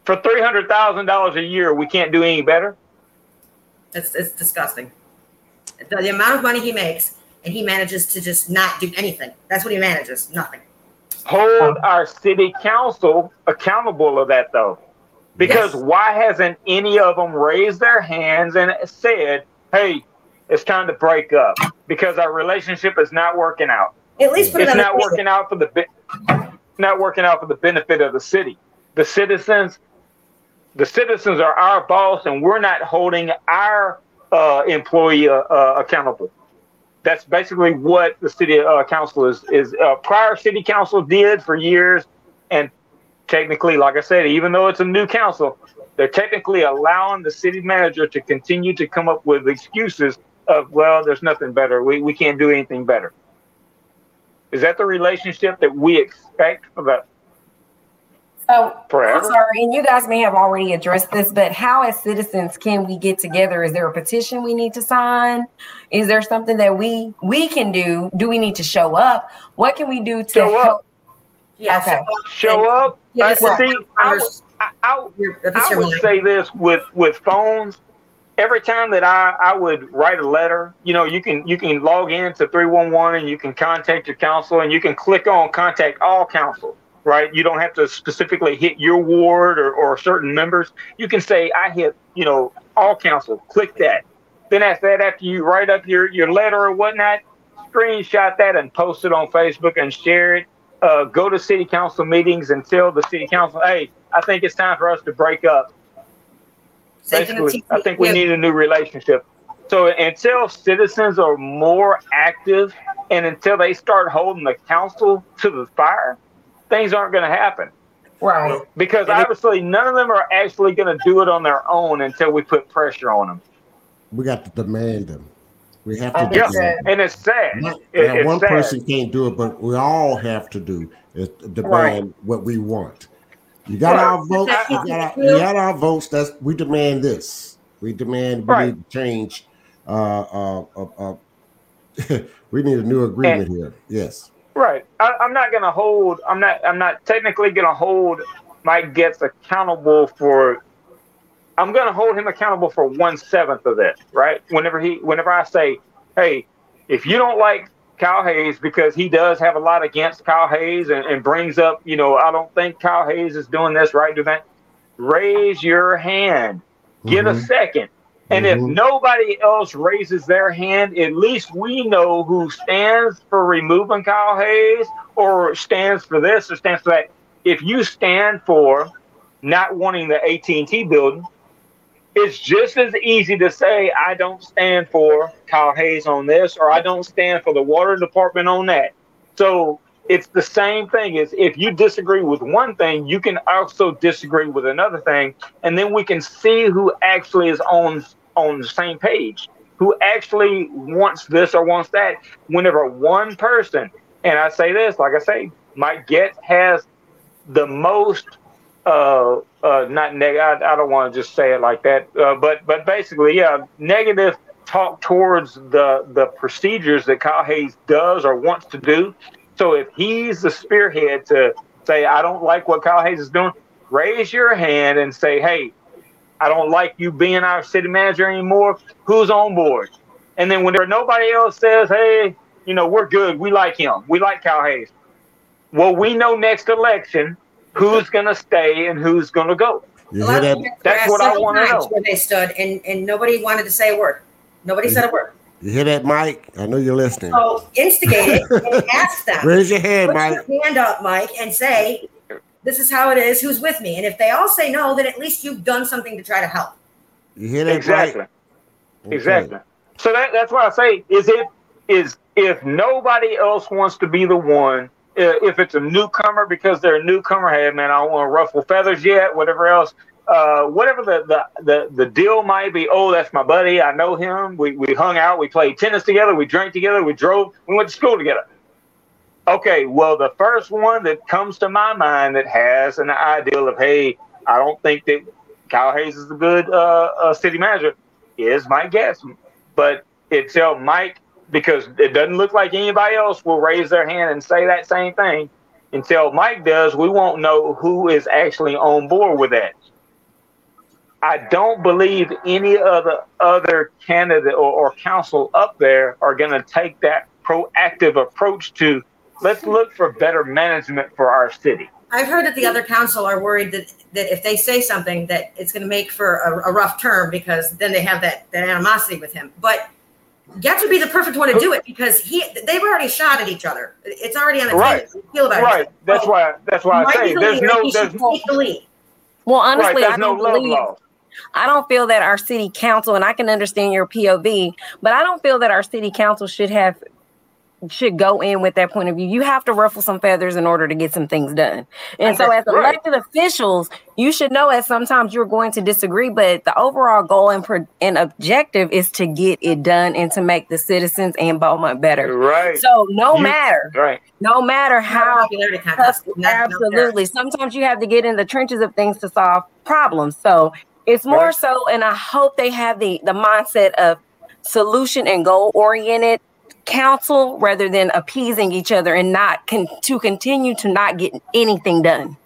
For three hundred thousand dollars a year, we can't do any better. It's it's disgusting. The, the amount of money he makes, and he manages to just not do anything. That's what he manages. Nothing. Hold um, our city council accountable of that though. Because yes. why hasn't any of them raised their hands and said, "Hey, it's time to break up because our relationship is not working out." At least put it's it not working out for the not working out for the benefit of the city. The citizens, the citizens are our boss, and we're not holding our uh, employee uh, uh, accountable. That's basically what the city uh, council is. Is uh, prior city council did for years, and technically, like I said, even though it's a new council, they're technically allowing the city manager to continue to come up with excuses of, well, there's nothing better. We, we can't do anything better. Is that the relationship that we expect for the Oh, so Forever. I'm sorry, and you guys may have already addressed this, but how as citizens can we get together? Is there a petition we need to sign? Is there something that we we can do? Do we need to show up? What can we do to show help? Up. Yeah, okay. Show up. Yeah, see, I, would, I, I, I would say this with with phones. Every time that I, I would write a letter, you know, you can you can log in to 311 and you can contact your council and you can click on contact all council, right? You don't have to specifically hit your ward or, or certain members. You can say, I hit, you know, all council, click that. Then after that, after you write up your, your letter or whatnot, screenshot that and post it on Facebook and share it uh, go to city council meetings and tell the city council, hey, I think it's time for us to break up. Basically, I think we need a new relationship. So until citizens are more active and until they start holding the council to the fire, things aren't going to happen. Right. Because obviously none of them are actually going to do it on their own until we put pressure on them. We got to demand them. We have to. Yeah, and it's sad. Not, it, it's one sad. person can't do it, but we all have to do is demand right. what we want. You got right. our votes. You got our, you got our votes. That's we demand this. We demand we right. need to change. Uh, uh, uh, uh *laughs* we need a new agreement and, here. Yes. Right. I, I'm not going to hold. I'm not. I'm not technically going to hold Mike Getz accountable for I'm going to hold him accountable for one seventh of this, right? Whenever he, whenever I say, hey, if you don't like Kyle Hayes because he does have a lot against Kyle Hayes and, and brings up, you know, I don't think Kyle Hayes is doing this right, do that. Raise your hand. Get mm-hmm. a second. And mm-hmm. if nobody else raises their hand, at least we know who stands for removing Kyle Hayes or stands for this or stands for that. If you stand for not wanting the AT&T building, it's just as easy to say I don't stand for Kyle Hayes on this or I don't stand for the water department on that. So it's the same thing is if you disagree with one thing, you can also disagree with another thing, and then we can see who actually is on on the same page, who actually wants this or wants that. Whenever one person, and I say this, like I say, Mike Getz has the most uh, uh, not negative. I, I, don't want to just say it like that, uh, but but basically, yeah, negative talk towards the the procedures that Kyle Hayes does or wants to do. So if he's the spearhead to say, I don't like what Kyle Hayes is doing, raise your hand and say, hey, I don't like you being our city manager anymore. Who's on board? And then when there nobody else says, hey, you know, we're good. We like him. We like Kyle Hayes. Well, we know next election who's *laughs* going to stay and who's going to go. You hear that? That's what I want to know. Where they stood, and, and nobody wanted to say a word. Nobody said a word. You hear that, Mike? I know you're listening. So instigate it and *laughs* ask them. Raise your hand, Put Mike. Your hand up, Mike, and say, "This is how it is. Who's with me?" And if they all say no, then at least you've done something to try to help. You hear that? Exactly. Okay. Exactly. So that, that's why I say is it is if nobody else wants to be the one if it's a newcomer because they're a newcomer, hey man, I don't want to ruffle feathers yet, whatever else. Uh, whatever the, the, the, the deal might be, oh, that's my buddy. I know him. We, we hung out. We played tennis together. We drank together. We drove. We went to school together. Okay, well, the first one that comes to my mind that has an ideal of, hey, I don't think that Kyle Hayes is a good uh, uh, city manager. Is my guess, but until Mike, because it doesn't look like anybody else will raise their hand and say that same thing. Until Mike does, we won't know who is actually on board with that. I don't believe any other other candidate or, or council up there are going to take that proactive approach to let's look for better management for our city. I've heard that the other council are worried that, that if they say something that it's going to make for a, a rough term because then they have that, that animosity with him. But Getz would be the perfect one to do it because he they've already shot at each other. It's already on the right. table. Feel about right. It. That's so, why. That's why I say there's no. There's no. The well, honestly, right, I don't no believe. I don't feel that our city council, and I can understand your POV, but I don't feel that our city council should have should go in with that point of view. You have to ruffle some feathers in order to get some things done. And so, as elected right. officials, you should know that sometimes you're going to disagree, but the overall goal and, pro- and objective is to get it done and to make the citizens and Beaumont better. Right. So, no you, matter, right. no matter how, tough, absolutely. Sometimes you have to get in the trenches of things to solve problems. So, it's more right. so, and I hope they have the the mindset of solution and goal oriented counsel rather than appeasing each other and not con- to continue to not get anything done.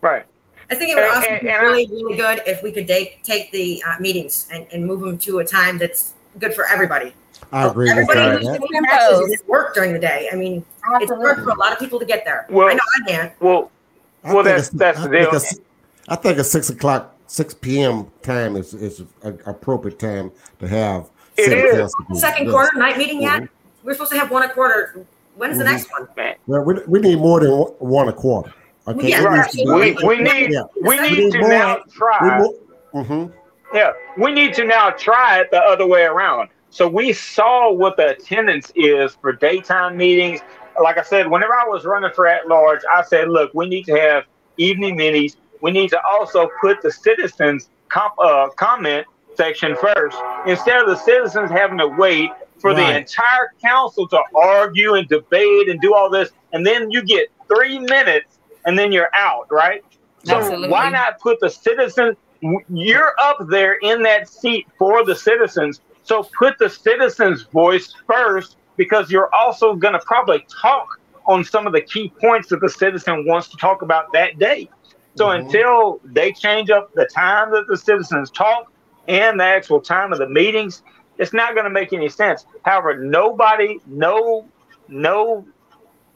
Right. I think it would also be really, really good if we could take take the uh, meetings and, and move them to a time that's good for everybody. I agree everybody with that. It's work during the day. I mean, Absolutely. it's work for a lot of people to get there. Well, I know I can't. Well, well, that's that's the deal. I think a six o'clock, six p.m. time is is an appropriate time to have. It is. Second yes. quarter night meeting yet? Mm-hmm. We're supposed to have one a quarter. When's the mm-hmm. next one? Well, we, we need more than one a quarter. Okay. Yeah, right. we, we need yeah. we need, need to more, now try. Mm-hmm. Yeah, we need to now try it the other way around. So we saw what the attendance is for daytime meetings. Like I said, whenever I was running for at large, I said, look, we need to have evening meetings. We need to also put the citizens comp, uh, comment section first instead of the citizens having to wait for right. the entire council to argue and debate and do all this, and then you get three minutes and then you're out, right? So Absolutely. why not put the citizens? You're up there in that seat for the citizens. So put the citizens' voice first because you're also going to probably talk on some of the key points that the citizen wants to talk about that day. So mm-hmm. until they change up the time that the citizens talk and the actual time of the meetings, it's not going to make any sense. However, nobody, no, no,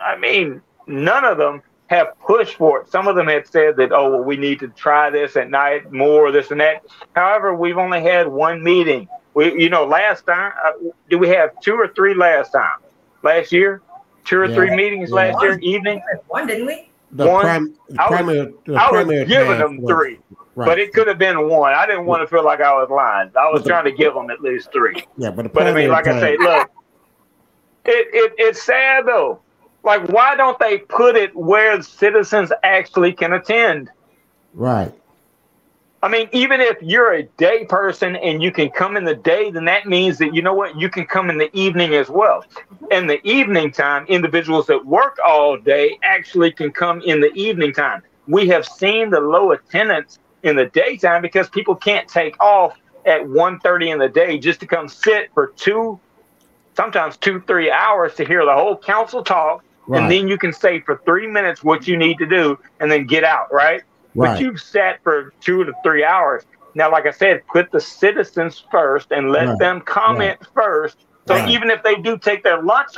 I mean, none of them have pushed for it. Some of them have said that, oh, well, we need to try this at night more, this and that. However, we've only had one meeting. We, you know, last time, uh, did we have two or three last time? Last year, two or yeah, three meetings yeah. last year evening. One, didn't we? The one. Prim, the I was, I was giving them three. Right. But it could have been one. I didn't want to feel like I was lying. I was trying to give them at least three. Yeah, but but I mean, like time. I say, look, it, it it's sad though. Like, why don't they put it where citizens actually can attend? Right. I mean, even if you're a day person and you can come in the day, then that means that you know what you can come in the evening as well. In the evening time, individuals that work all day actually can come in the evening time. We have seen the low attendance in the daytime because people can't take off at 1.30 in the day just to come sit for two sometimes two three hours to hear the whole council talk right. and then you can say for three minutes what you need to do and then get out right, right. but you've sat for two to three hours now like i said put the citizens first and let right. them comment first so even if they do take their lunch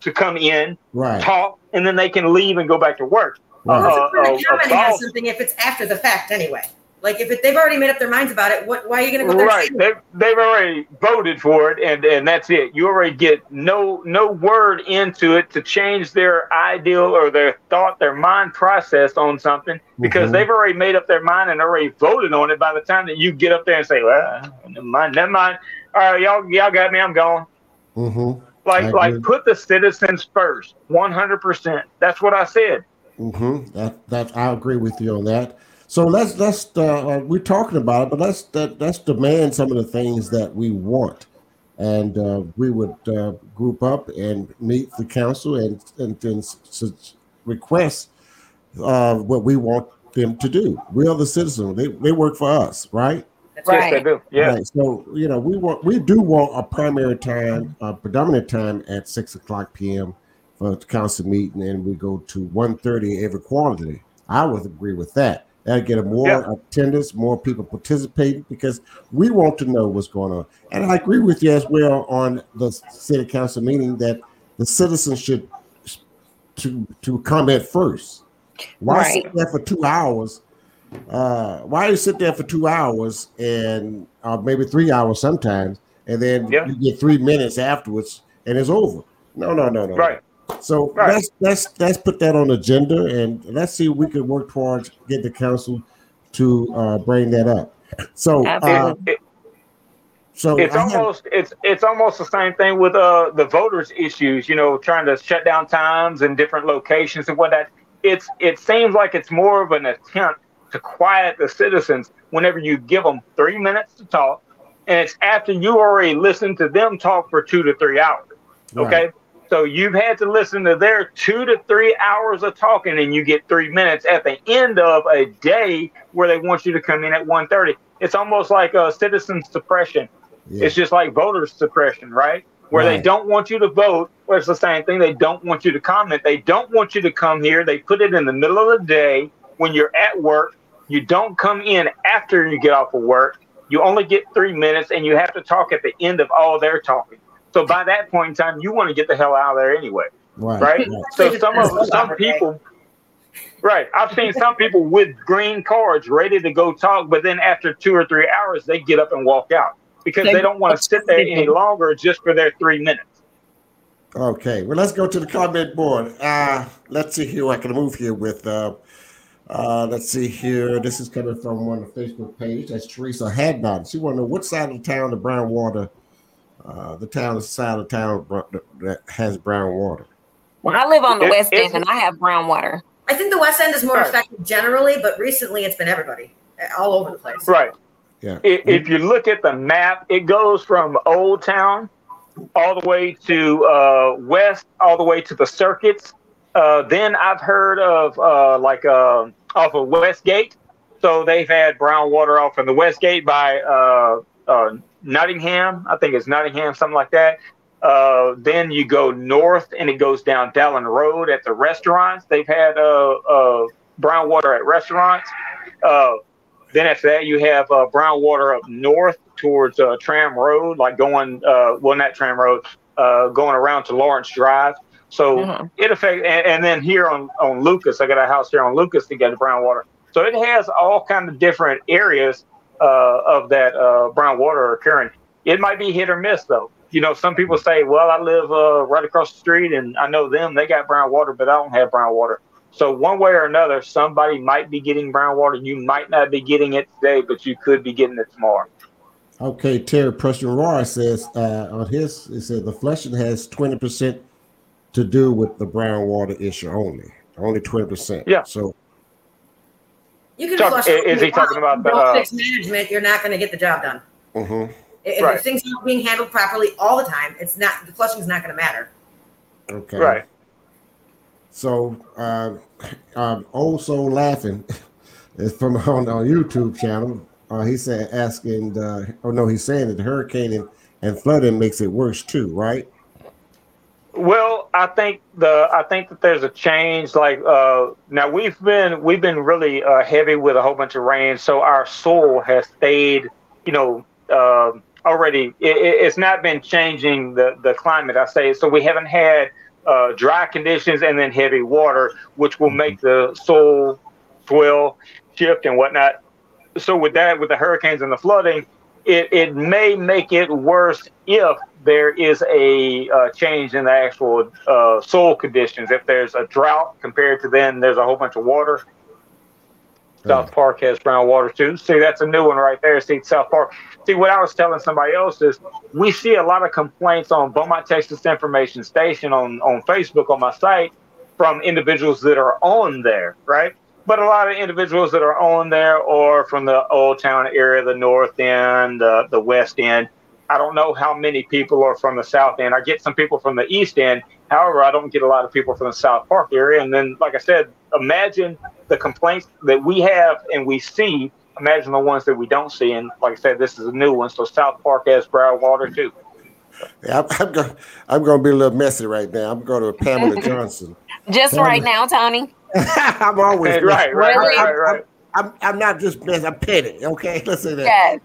to come in talk and then they can leave and go back to work Right. Uh, uh, something if it's after the fact anyway. Like if it, they've already made up their minds about it, what, why are you going to go there? Right, they've, they've already voted for it, and and that's it. You already get no no word into it to change their ideal or their thought, their mind process on something because mm-hmm. they've already made up their mind and already voted on it. By the time that you get up there and say, "Well, never mind, never mind," all right, y'all y'all got me, I'm going. Mm-hmm. Like like put the citizens first, one hundred percent. That's what I said. Mm-hmm. That that I agree with you on that. So let's let's uh, uh, we're talking about it, but let's that, let's demand some of the things that we want, and uh, we would uh, group up and meet the council and and then request uh, what we want them to do. We are the citizens. They they work for us, right? right. Yes, they do. Yeah. Right. So you know, we want we do want a primary time, a predominant time at six o'clock p.m. for the council meeting, and we go to 1.30 every quarterly. I would agree with that. That'll get a more yeah. attendance, more people participating because we want to know what's going on. And I agree with you as well on the city council meeting that the citizens should to to comment first. Why right. sit there for two hours? Uh, why you sit there for two hours and uh, maybe three hours sometimes, and then yeah. you get three minutes afterwards and it's over? No, no, no, no. Right. So right. let's let's let's put that on the agenda and let's see if we can work towards get the council to uh, bring that up. So uh, so it's I almost have, it's it's almost the same thing with uh the voters issues. You know, trying to shut down times and different locations and whatnot. It's it seems like it's more of an attempt to quiet the citizens whenever you give them three minutes to talk, and it's after you already listened to them talk for two to three hours. Okay. Right. So you've had to listen to their two to three hours of talking, and you get three minutes at the end of a day where they want you to come in at 1.30. It's almost like a citizen suppression. Yeah. It's just like voter suppression, right? Where right. they don't want you to vote. Well, it's the same thing. They don't want you to comment. They don't want you to come here. They put it in the middle of the day when you're at work. You don't come in after you get off of work. You only get three minutes, and you have to talk at the end of all their talking. So by that point in time, you want to get the hell out of there anyway, right? right? So some of some people, right? I've seen some people with green cards ready to go talk, but then after two or three hours, they get up and walk out because they don't want to sit there any *laughs* longer just for their three minutes. Okay, well, let's go to the comment board. Uh, let's see here. I can move here with. Uh, uh, let's see here. This is coming from one of the Facebook page. That's Teresa Hadnot. She want to know what side of the town the brown water uh, the town side of town that has brown water. Well, I live on the it, west end and I have brown water. I think the west end is more right. affected generally, but recently it's been everybody all over the place. Right. Yeah. If you look at the map, it goes from Old Town all the way to uh, west, all the way to the circuits. Uh, then I've heard of uh, like uh, off of Westgate. So they've had brown water off in the Westgate by uh, uh, Nottingham. I think it's Nottingham, something like that. Uh, then you go north and it goes down Dowlen Road at the restaurants. They've had uh, uh, brown water at restaurants. Uh, then after that, you have uh, brown water up north towards uh, Tram Road, like going, well, not Tram Road, going around to Lawrence Drive. So mm-hmm. it affects, and, and, then here on, on Lucas, I got a house here on Lucas to get brown water. So it has all kind of different areas uh, of that uh, brown water occurring. It might be hit or miss though. You know, some people say, "Well, I live uh, right across the street, and I know them; they got brown water, but I don't have brown water." So one way or another, somebody might be getting brown water. You might not be getting it today, but you could be getting it tomorrow. Okay, Terry Preston Roy says uh, on his, it says the flushing has twenty percent to do with the brown water issue only, only twenty percent. Yeah. So you can Talk, flush. Is he talking about the uh, fix management? You're not going to get the job done. Mm-hmm. If, right. things aren't being handled properly all the time, it's not the flushing is not going to matter. Okay. Right. So, uh, um, also laughing *laughs* is from on our YouTube channel. Uh, he said asking, the, oh no, he's saying that the hurricane and, and flooding makes it worse too, right? Well, I think the I think that there's a change. Like uh, now, we've been we've been really uh, heavy with a whole bunch of rain, so our soil has stayed, you know, uh, already. It, it's not been changing the the climate. I say so. We haven't had uh, dry conditions and then heavy water, which will make the soil swell, shift, and whatnot. So with that, with the hurricanes and the flooding, it, it may make it worse if there is a uh, change in the actual uh, soil conditions. If there's a drought compared to then, there's a whole bunch of water. South Park has brown water too. See, that's a new one right there. See, South Park. See, what I was telling somebody else is we see a lot of complaints on Beaumont, Texas Information Station on, on Facebook on my site from individuals that are on there, right? But a lot of individuals that are on there or from the old town area, the north end, the, the west end. I don't know how many people are from the south end. I get some people from the east end. However, I don't get a lot of people from the South Park area. And then, like I said, imagine the complaints that we have and we see. Imagine the ones that we don't see. And like I said, this is a new one. So South Park has brown water too. Yeah, I'm, I'm going. I'm going to be a little messy right now. I'm going to Pamela Johnson. *laughs* Just Pamela. right now, Tony. *laughs* I'm always right, right, right, right, right. I'm, I'm not just messy. I'm petty. Okay, let's say that.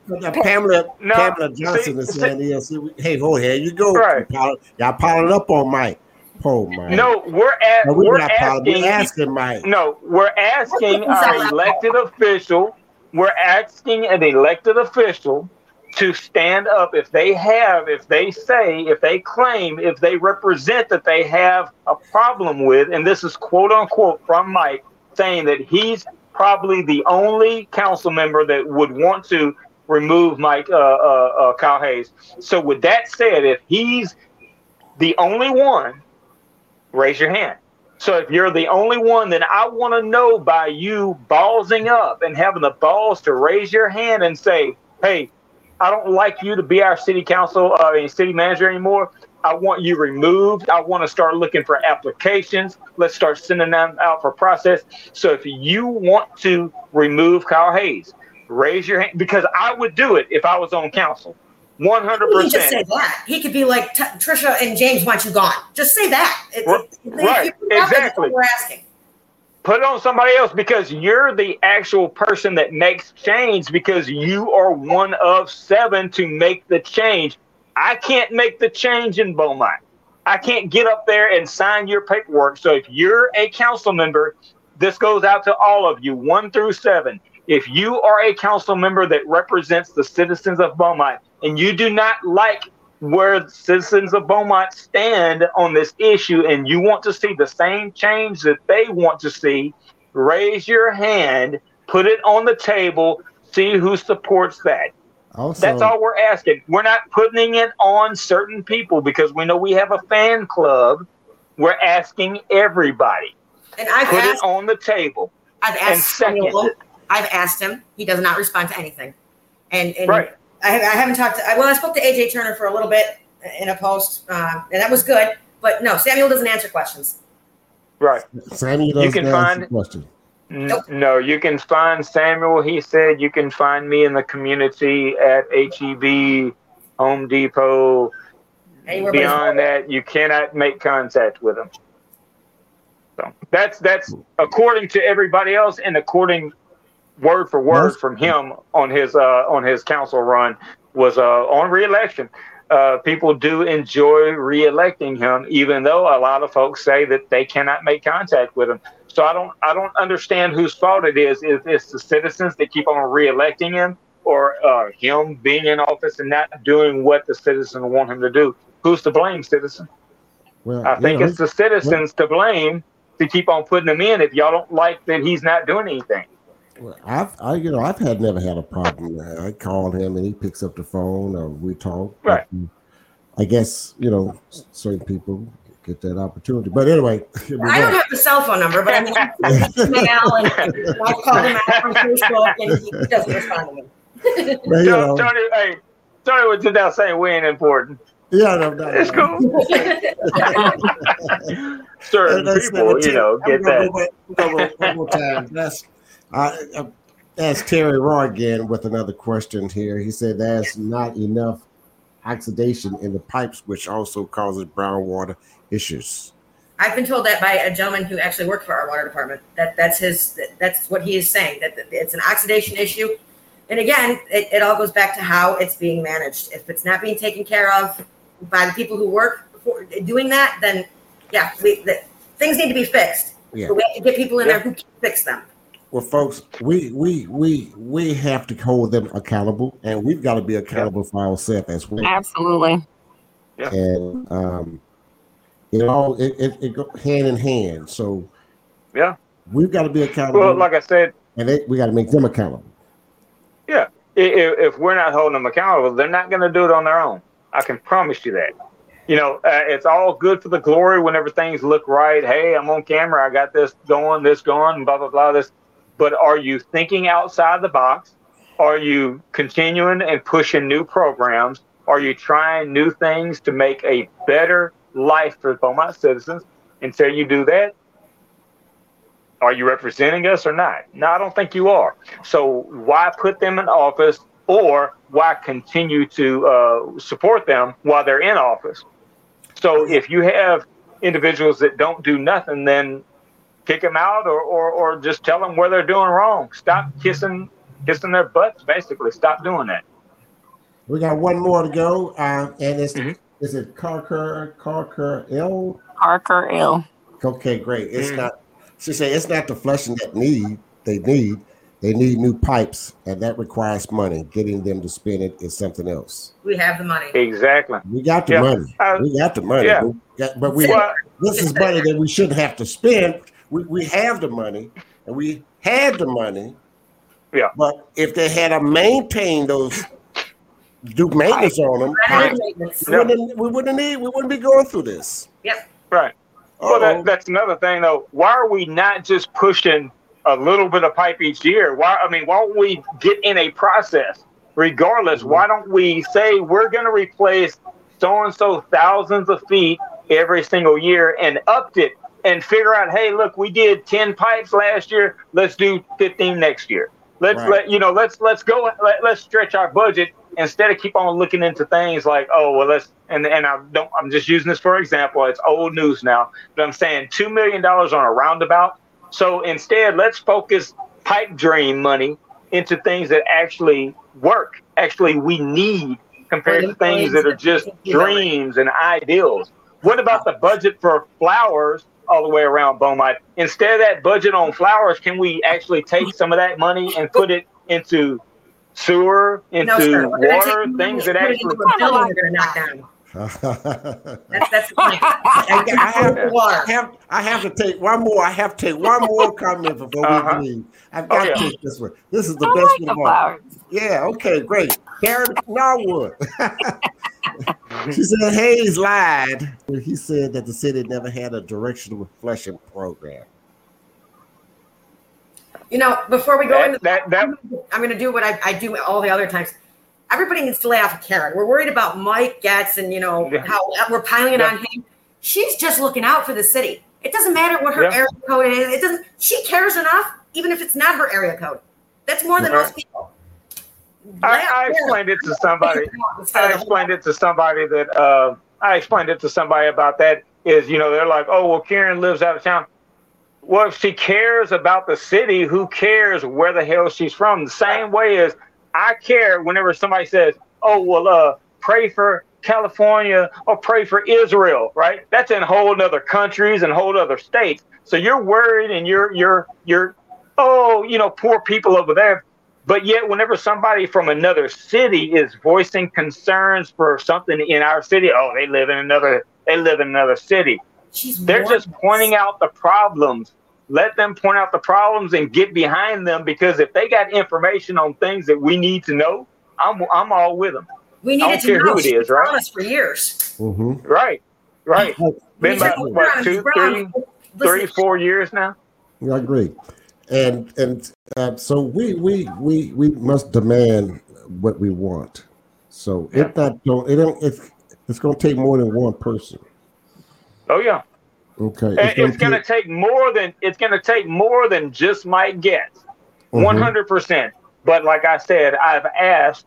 Yes. Pamela No, Pamela Johnson see- is saying, yeah, see, we- hey, hold here you go. Right. Y'all, y'all piling up on Mike. Oh Mike. No, we're at No, we're, we're not piling. asking. We're asking Mike. No, we're asking our elected official. We're asking an elected official to stand up if they have, if they say, if they claim, if they represent that they have a problem with, and this is quote unquote from Mike saying that he's probably the only council member that would want to remove Mike uh, uh, uh, Kyle Hayes. So, with that said, if he's the only one, raise your hand. So if you're the only one, then I want to know by you ballsing up and having the balls to raise your hand and say, "Hey, I don't like you to be our city council, uh, and city manager anymore. I want you removed. I want to start looking for applications. Let's start sending them out for process. So if you want to remove Kyle Hayes, raise your hand because I would do it if I was on council. One hundred He can just say percent. that. He could be like, Trisha and James want you gone. Just say that. It- Right, it- right, you put it that's exactly. We're asking. Put it on somebody else because you're the actual person that makes change because you are one of seven to make the change. I can't make the change in Beaumont. I can't get up there and sign your paperwork. So if you're a council member, this goes out to all of you, one through seven. If you are a council member that represents the citizens of Beaumont and you do not like where citizens of Beaumont stand on this issue and you want to see the same change that they want to see, raise your hand, put it on the table, see who supports that. Also, That's all we're asking. We're not putting it on certain people because we know we have a fan club. We're asking everybody. And I've Put it on the table. I've and second- I've asked him. He does not respond to anything. And, and Right. I, I haven't talked to, well, I spoke to AJ Turner for a little bit in a post, uh, and that was good. But no, Samuel doesn't answer questions. Right. Samuel doesn't can answer find- the question. N- Nope. No, you can find Samuel. He said you can find me in the community at HEB, Home Depot. Anywhere Beyond that, you cannot make contact with him. So that's that's according to everybody else, and according word for word from him on his uh, on his council run was uh, on reelection. Uh, people do enjoy reelecting him, even though a lot of folks say that they cannot make contact with him. So I don't I don't understand whose fault it is. If it's the citizens that keep on reelecting him, or uh, him being in office and not doing what the citizens want him to do. Who's to blame, citizen? Well, I think yeah, it's the citizens to blame to keep on putting him in if y'all don't like that he's not doing anything. Well, I've, I, you know, I've had never had a problem. I call him and he picks up the phone, or we talk. Right. I guess you know certain people get that opportunity, but anyway, *laughs* here I don't have the cell phone number, but I mean, I've *laughs* email and I've called him out on Facebook, and he doesn't respond to me. But, you know, Tony, Tony, hey, Tony was just out saying we ain't important. yeah, no, no, It's no. cool. *laughs* Certain people, you know, get that. Go back, I'm gonna go one more time. That's I, I asked Terry Roy again with another question here. He said there's not enough oxidation in the pipes, which also causes brown water issues. I've been told that by a gentleman who actually worked for our water department. That that's his. that- That's what he is saying. That that it's an oxidation issue. And again, it, it all goes back to how it's being managed. If it's not being taken care of by the people who work for doing that, then yeah, we, the, things need to be fixed. Yeah. But we have to get people in Yeah. there who can fix them. Well, folks, we we we we have to hold them accountable, and we've got to be accountable for ourselves as well. Absolutely. And um, it all it, it, it go hand in hand. So Yeah. we've got to be accountable, Well, like I said, and they, we got to make them accountable. yeah, i- i- if we're not holding them accountable, they're not going to do it on their own. I can promise you that. You know, uh, it's all good for the glory whenever things look right. Hey, I'm on camera. I got this going, this going, blah, blah, blah, this. But are you thinking outside the box? Are you continuing and pushing new programs? Are you trying new things to make a better life for Beaumont citizens? Until you do that, are you representing us or not? No, I don't think you are. So why put them in office or why continue to uh, support them while they're in office? So if you have individuals that don't do nothing, then kick them out or, or, or just tell them where they're doing wrong. Stop kissing kissing their butts, basically. Stop doing that. We got one more to go, uh, and it's mm-hmm. is it Carker Carker L? Carker L. Okay, great. It's mm-hmm. not. She said it's not the flushing that need they need. They need new pipes, and that requires money. Getting them to spend it is something else. We have the money. Exactly. We got the yeah. money. Uh, we got the money. Yeah. Got, but we well, this is money that we shouldn't have to spend. We, we have the money, and we had the money. Yeah. But if they had to maintain those, do maintenance on them, we, wouldn't, we wouldn't need. We wouldn't be going through this. Yep. Right. Well, that, that's another thing, though. Why are we not just pushing a little bit of pipe each year. Why? I mean, why don't we get in a process? Regardless, why don't we say we're going to replace so and so thousands of feet every single year and upped it and figure out, hey, look, we did ten pipes last year. Let's do fifteen next year. Let's right. let you know. Let's let's go. Let, let's stretch our budget instead of keep on looking into things like, oh, well, let's and and I don't. I'm just using this for example. It's old news now, but I'm saying two million dollars on a roundabout so instead, let's focus pipe dream money into things that actually work, actually we need compared to things that are just dreams and ideals. What about the budget for flowers all the way around Beaumont? Instead of that budget on flowers, can we actually take some of that money and put it into sewer, into no, water, things that actually *laughs* that's, that's I, I, have, I, have, I have to take one more. I have to take one more comment before uh-huh. we leave. I've got oh, yeah. to take this one. This is the I best like one. Flowers. Yeah, okay, great. Karen Norwood. *laughs* *laughs* she said Hayes lied. He said that the city never had a directional reflection program. You know, before we go that, into that, that, I'm going to do what I, I do all the other times everybody needs to lay off of Karen. We're worried about Mike Getz and you know yeah. how uh, we're piling it yeah. on him. She's just looking out for the city. It doesn't matter what her yeah. area code is. It doesn't. She cares enough, even if it's not her area code. That's more than right. most people. I, I explained it to somebody. *laughs* I explained it to somebody that uh, I explained it to somebody about that. Is you know they're like, oh well, Karen lives out of town. Well, if she cares about the city, who cares where the hell she's from? The same way as I care whenever somebody says, "Oh, well, uh, pray for California or pray for Israel," right? That's in whole other countries and whole other states. So you're worried and you're you're you're oh, you know, poor people over there. But yet, whenever somebody from another city is voicing concerns for something in our city, oh, they live in another they live in another city. She's They're just pointing out the problems let them point out the problems and get behind them because if they got information on things that we need to know, I'm I'm all with them. We needed to know who it is, right? For years. Mm-hmm. Right, right. Been about what two, three, three, four years now. I agree, and and uh, so we we we we must demand what we want. So yeah. it not don't it don't it's it's going to take more than one person. Oh yeah. Okay. It's, going to take more than it's going to take more than just Mike Getz. Mm-hmm. One hundred percent. But like I said, I've asked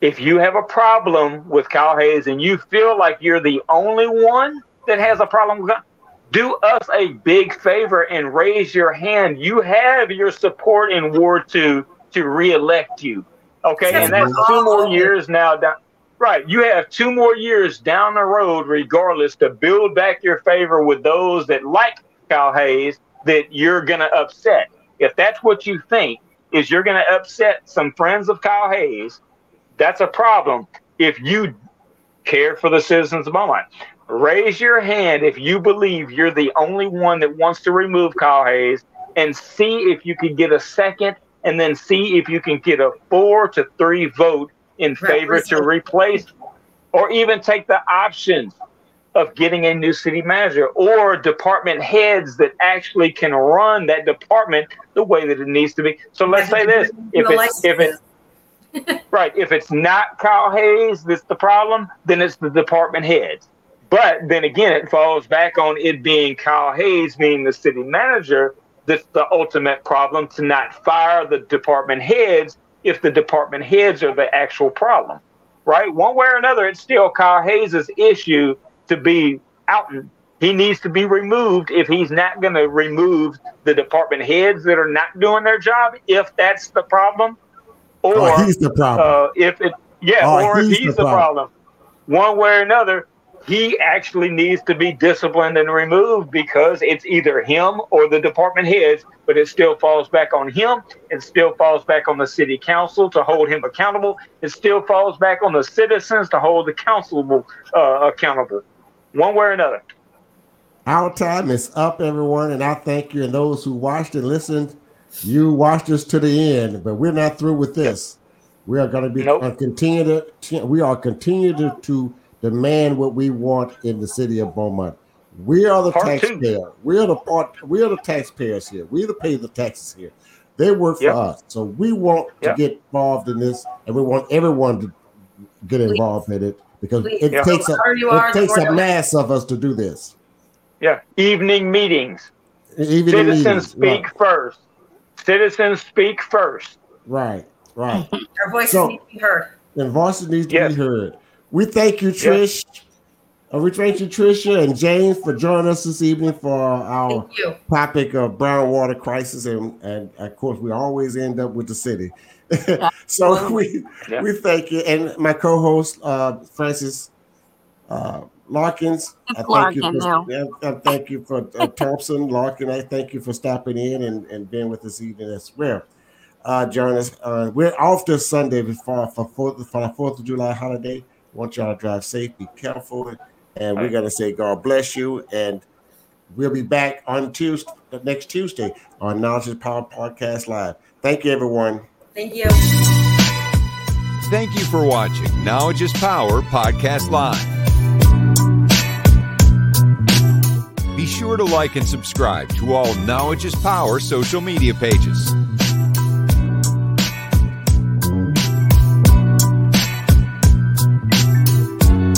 if you have a problem with Kyle Hayes and you feel like you're the only one that has a problem with do us a big favor and raise your hand. You have your support in Ward Two to reelect you. Okay, and that's two more years now down Right. You have two more years down the road, regardless, to build back your favor with those that like Kyle Hayes that you're going to upset. If that's what you think, is you're going to upset some friends of Kyle Hayes, that's a problem. If you care for the citizens of Beaumont, raise your hand if you believe you're the only one that wants to remove Kyle Hayes and see if you can get a second and then see if you can get a four to three vote in favor to replace or even take the options of getting a new city manager or department heads that actually can run that department the way that it needs to be. So let's say this: if it's if it's right, if it's not Kyle Hayes that's the problem, then it's the department heads. But then again, it falls back on it being Kyle Hayes being the city manager this the ultimate problem to not fire the department heads if the department heads are the actual problem, right? One way or another, it's still Kyle Hayes' issue to be out. He needs to be removed if he's not going to remove the department heads that are not doing their job, if that's the problem. Or oh, he's the problem. Uh, if it, yeah, oh, or he's if he's the, the problem. problem. One way or another, he actually needs to be disciplined and removed because it's either him or the department heads, but it still falls back on him. It still falls back on the city council to hold him accountable. It still falls back on the citizens to hold the council uh, accountable, one way or another. Our time is up, everyone, and I thank you and those who watched and listened. You watched us to the end, but we're not through with this. We are going to be nope. uh, continue to we are continue to, to demand what we want in the city of Beaumont. We are the part taxpayer. Two. We are the part. We are the taxpayers here. We are the pay the taxes here. They work for us, so we want yep. to get involved in this, and we want everyone to get involved Please. in it because Please. it yep. takes a it takes a mass of us to do this. Yeah, evening meetings. Evening Citizens meetings. speak right. first. Citizens speak first. Right, right. Our voices so, need to be heard. And voices need to yes. be heard. We thank you, Trish. Yes. Uh, we thank you, Tricia and James, for joining us this evening for our topic of brown water crisis, and, and of course, we always end up with the city. *laughs* so we yeah. we thank you, and my co-host uh, Francis uh, Larkins. I thank Larkin you for, yeah, I thank you for uh, Thompson Larkin. I thank you for stopping in and, and being with us evening as well. Uh, join us. Uh, we're off this Sunday before for, for, for the Fourth of July holiday want y'all to drive safe, be careful, and we're gonna say God bless you. And we'll be back on Tuesday, next Tuesday on Knowledge is Power Podcast Live. Thank you, everyone. Thank you. Thank you for watching Knowledge is Power Podcast Live. Be sure to like and subscribe to all Knowledge is Power social media pages.